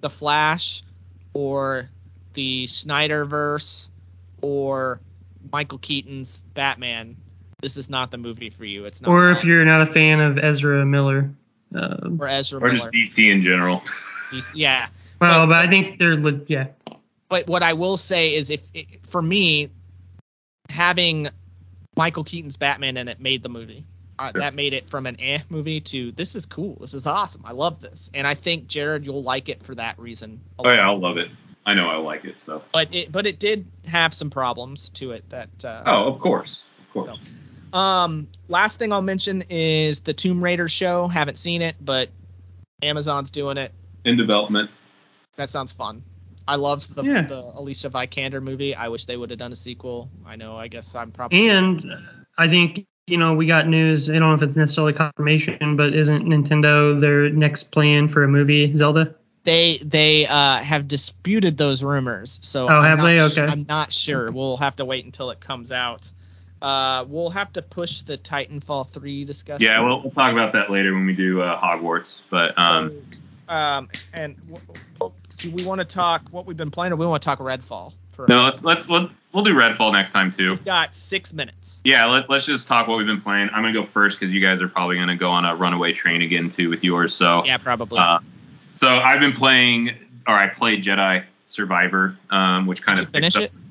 [SPEAKER 1] The Flash or the Snyderverse or Michael Keaton's Batman, this is not the movie for you. It's not.
[SPEAKER 3] or if you're not a fan of Ezra Miller. Um,
[SPEAKER 1] or Ezra
[SPEAKER 2] Or
[SPEAKER 1] Miller.
[SPEAKER 2] just DC in general.
[SPEAKER 1] He's- yeah,
[SPEAKER 3] well, but I think they're le- yeah.
[SPEAKER 1] but what I will say is, if it, for me, having Michael Keaton's Batman in it made the movie. Uh,
[SPEAKER 2] Sure.
[SPEAKER 1] That made it from an eh movie to this is cool, this is awesome, I love this, and I think Jared, you'll like it for that reason.
[SPEAKER 2] Oh yeah, I'll love it. I know I like it. So.
[SPEAKER 1] But it but it did have some problems to it that. Uh,
[SPEAKER 2] Oh, of course, of course.
[SPEAKER 1] Um, last thing I'll mention is the Tomb Raider show. Haven't seen it, but Amazon's doing it.
[SPEAKER 2] In development.
[SPEAKER 1] That sounds fun. I love the,
[SPEAKER 3] Yeah.
[SPEAKER 1] the Alicia Vikander movie. I wish they would have done a sequel. I know. I guess I'm probably.
[SPEAKER 3] And I think you know we got news. I don't know if it's necessarily confirmation, but isn't Nintendo their next plan for a movie Zelda?
[SPEAKER 1] They they uh, have disputed those rumors. So
[SPEAKER 3] Oh,
[SPEAKER 1] I'm
[SPEAKER 3] have
[SPEAKER 1] not
[SPEAKER 3] they?
[SPEAKER 1] sh-
[SPEAKER 3] Okay.
[SPEAKER 1] I'm not sure. We'll have to wait until it comes out. Uh, we'll have to push the Titanfall three discussion.
[SPEAKER 2] Yeah, we'll, we'll talk about that later when we do uh, Hogwarts. But um,
[SPEAKER 1] So, um, and w- w- do we want to talk what we've been playing, or we want to talk Redfall?
[SPEAKER 2] No, let's let's we'll, we'll do Redfall next time too.
[SPEAKER 1] We've got six minutes.
[SPEAKER 2] Yeah, let, let's just talk what we've been playing. I'm gonna go first because you guys are probably gonna go on a runaway train again too with yours. So
[SPEAKER 1] Yeah, probably.
[SPEAKER 2] Uh, so I've been playing, or I played Jedi Survivor, um, which kind
[SPEAKER 1] Did
[SPEAKER 2] of
[SPEAKER 1] finish
[SPEAKER 2] picked
[SPEAKER 1] it?
[SPEAKER 2] up-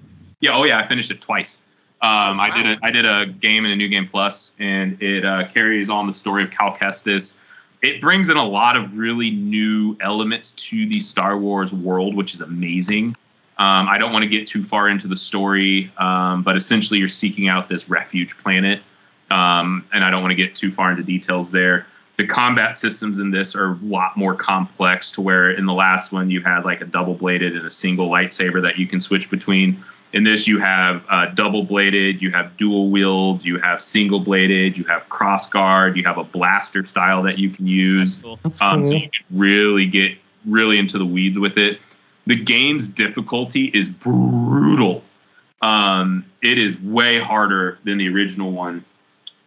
[SPEAKER 2] Yeah, oh yeah, I finished it twice. Um, I did a I did a game in a new game plus, and it uh, carries on the story of Cal Kestis. It brings in a lot of really new elements to the Star Wars world, which is amazing. Um, I don't want to get too far into the story, um, but essentially you're seeking out this refuge planet, um, and I don't want to get too far into details there. The combat systems in this are a lot more complex to where in the last one you had like a double bladed and a single lightsaber that you can switch between. In this, you have uh, double bladed, you have dual wield, you have single bladed, you have cross guard, you have a blaster style that you can use.
[SPEAKER 1] That's cool.
[SPEAKER 3] That's
[SPEAKER 2] Um,
[SPEAKER 3] cool.
[SPEAKER 2] so you can really get really into the weeds with it. The game's difficulty is brutal. Um, it is way harder than the original one.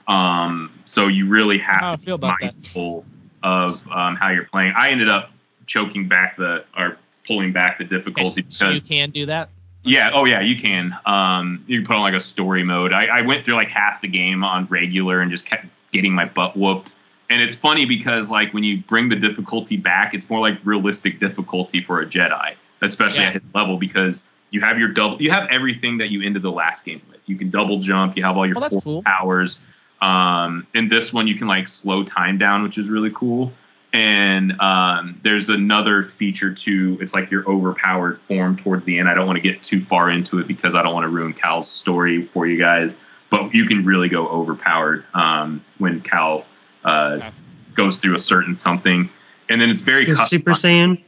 [SPEAKER 2] Um, so you really have to be
[SPEAKER 1] about that.
[SPEAKER 2] mindful of um, how you're playing. I ended up choking back the or pulling back the difficulty
[SPEAKER 1] Okay, so
[SPEAKER 2] because
[SPEAKER 1] you can do that.
[SPEAKER 2] yeah, oh yeah, you can. Um, you can put on like a story mode. I, I went through like half the game on regular and just kept getting my butt whooped. And it's funny because like when you bring the difficulty back, it's more like realistic difficulty for a Jedi, especially
[SPEAKER 1] Yeah.
[SPEAKER 2] at his level because you have your double, you have everything that you ended the last game with. You can double jump, you have all your
[SPEAKER 1] Oh, cool.
[SPEAKER 2] powers. Um, in this one, you can like slow time down, which is really cool. And um, there's another feature too. It's like your overpowered form towards the end. I don't want to get too far into it because I don't want to ruin Cal's story for you guys. But you can really go overpowered um, when Cal uh,
[SPEAKER 1] Okay.
[SPEAKER 2] goes through a certain something. And then it's very custom-
[SPEAKER 3] Super Saiyan.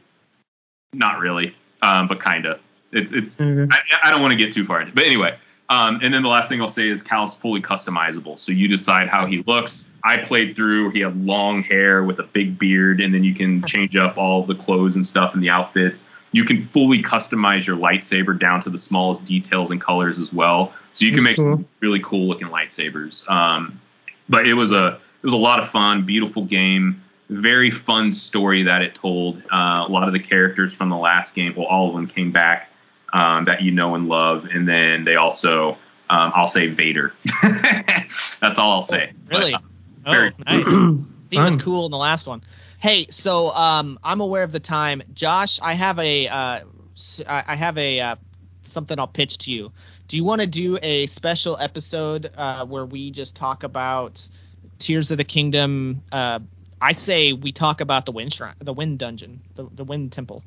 [SPEAKER 2] not really, um, but kinda. It's it's
[SPEAKER 3] Okay.
[SPEAKER 2] I, I don't want to get too far into it. But anyway, um, and then the last thing I'll say is Cal's fully customizable. So you decide how he looks. I played through, he had long hair with a big beard, and then you can change up all the clothes and stuff and the outfits. You can fully customize your lightsaber down to the smallest details and colors as well. So you can
[SPEAKER 3] That's
[SPEAKER 2] make
[SPEAKER 3] cool.
[SPEAKER 2] some really cool looking lightsabers. Um, but it was a it was a lot of fun, beautiful game, very fun story that it told. Uh, a lot of the characters from the last game, well, all of them came back um, that you know and love, and then they also, um, I'll say Vader. That's all I'll say.
[SPEAKER 1] Really?
[SPEAKER 2] But,
[SPEAKER 1] oh,
[SPEAKER 2] very-
[SPEAKER 1] nice. He was cool in the last one. Hey, so um, I'm aware of the time. Josh, I have a uh, s- I I have a uh, something I'll pitch to you. Do you want to do a special episode uh, where we just talk about Tears of the Kingdom? I say we talk about the Wind Shrine, the Wind Dungeon, the the Wind Temple.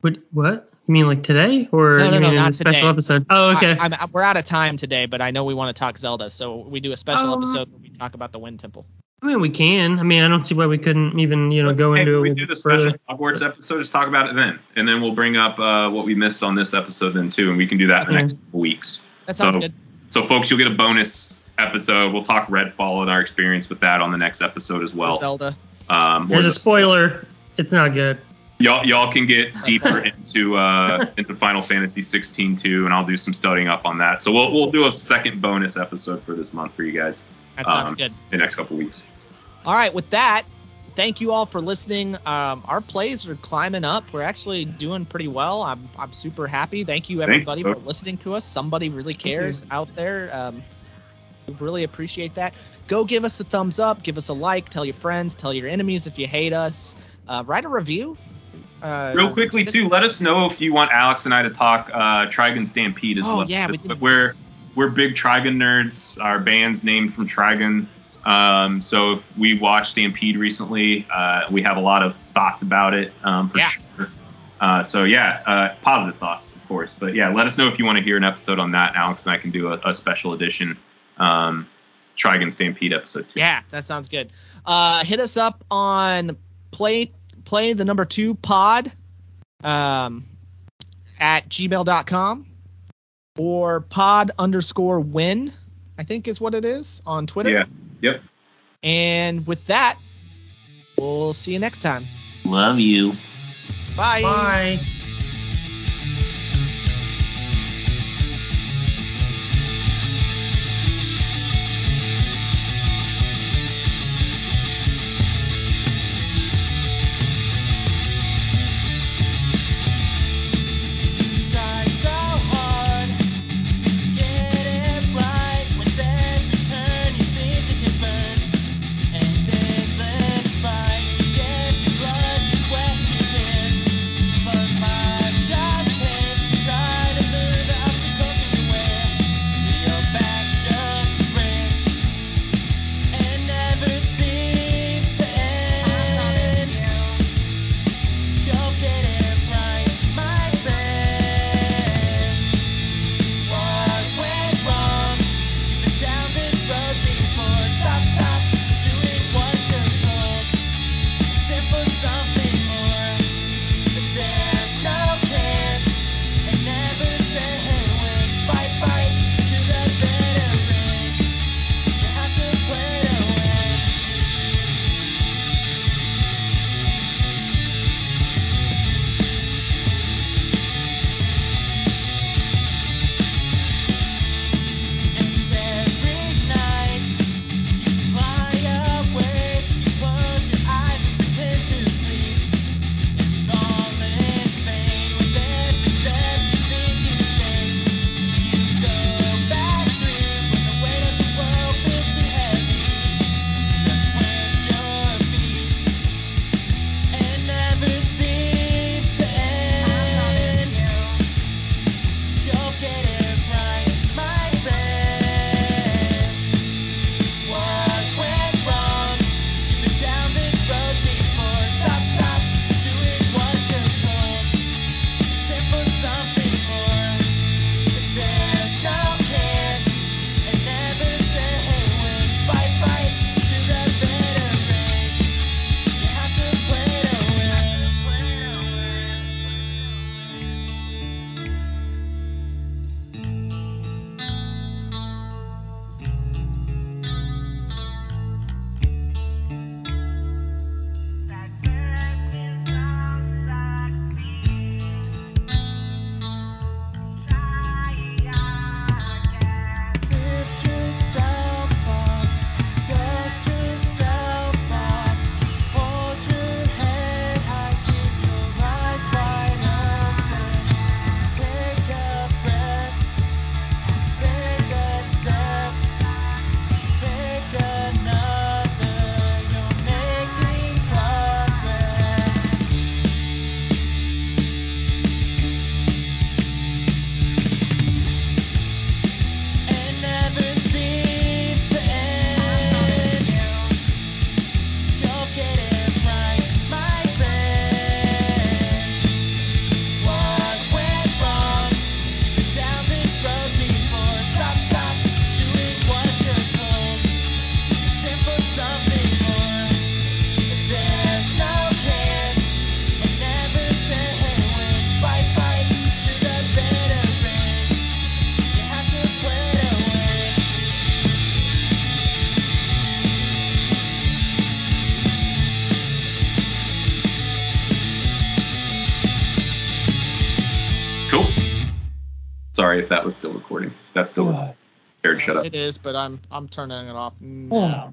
[SPEAKER 3] What? What? You mean like today, or
[SPEAKER 1] No, no,
[SPEAKER 3] you
[SPEAKER 1] no,
[SPEAKER 3] mean in
[SPEAKER 1] not
[SPEAKER 3] a special
[SPEAKER 1] today.
[SPEAKER 3] episode? Oh, okay.
[SPEAKER 1] I, I'm, we're out of time today, but I know we want to talk Zelda, so we do a special
[SPEAKER 3] Um,
[SPEAKER 1] episode where we talk about the Wind Temple.
[SPEAKER 3] I mean, we can. I mean, I don't see why we couldn't even, you know, go
[SPEAKER 2] Hey,
[SPEAKER 3] into
[SPEAKER 2] we
[SPEAKER 3] it
[SPEAKER 2] do the special. Hogwarts episode. Just talk about it then, and then we'll bring up uh, what we missed on this episode then too, and we can do that in the
[SPEAKER 3] Okay.
[SPEAKER 2] next couple weeks.
[SPEAKER 1] That sounds
[SPEAKER 2] so-
[SPEAKER 1] good.
[SPEAKER 2] So, folks, you'll get a bonus episode. We'll talk Redfall and our experience with that on the next episode as well.
[SPEAKER 1] Zelda.
[SPEAKER 2] Um,
[SPEAKER 3] There's a spoiler. It's not good.
[SPEAKER 2] y'all, y'all can get deeper into uh, into Final Fantasy 16 too, and I'll do some studying up on that. So we'll we'll do a second bonus episode for this month for you guys
[SPEAKER 1] That sounds
[SPEAKER 2] Um,
[SPEAKER 1] good.
[SPEAKER 2] the next couple weeks.
[SPEAKER 1] All right, with that, thank you all for listening. Um, our plays are climbing up. We're actually doing pretty well. I'm, I'm super happy. Thank you,
[SPEAKER 2] Thanks,
[SPEAKER 1] everybody, for listening to us. Somebody really cares out there. Um, we really appreciate that. Go give us a thumbs up, give us a like, tell your friends, tell your enemies if you hate us. Uh, write a review. Uh,
[SPEAKER 2] Real quickly too, let us know if you want Alex and I to talk uh, Trigun Stampede as
[SPEAKER 1] Oh,
[SPEAKER 2] well.
[SPEAKER 1] yeah, we
[SPEAKER 2] but we're we're big Trigun nerds. Our band's named from Trigun. Um, so we watched Stampede recently. Uh, we have a lot of thoughts about it um, for
[SPEAKER 1] Yeah.
[SPEAKER 2] sure. Uh, so yeah, uh, positive thoughts, of course. But yeah, let us know if you want to hear an episode on that. Alex and I can do a, a special edition um, Trigun Stampede episode too.
[SPEAKER 1] Yeah, that sounds good. Uh, hit us up on play play the number two pod um, at gmail.com or pod underscore win, I think is what it is on Twitter.
[SPEAKER 2] Yeah. Yep.
[SPEAKER 1] And with that, we'll see you next time.
[SPEAKER 2] Love you.
[SPEAKER 1] Bye.
[SPEAKER 3] Bye.
[SPEAKER 2] That was still recording. That's still
[SPEAKER 4] God.
[SPEAKER 2] Jared, shut up.
[SPEAKER 1] It is, but I'm I'm turning it off. Now.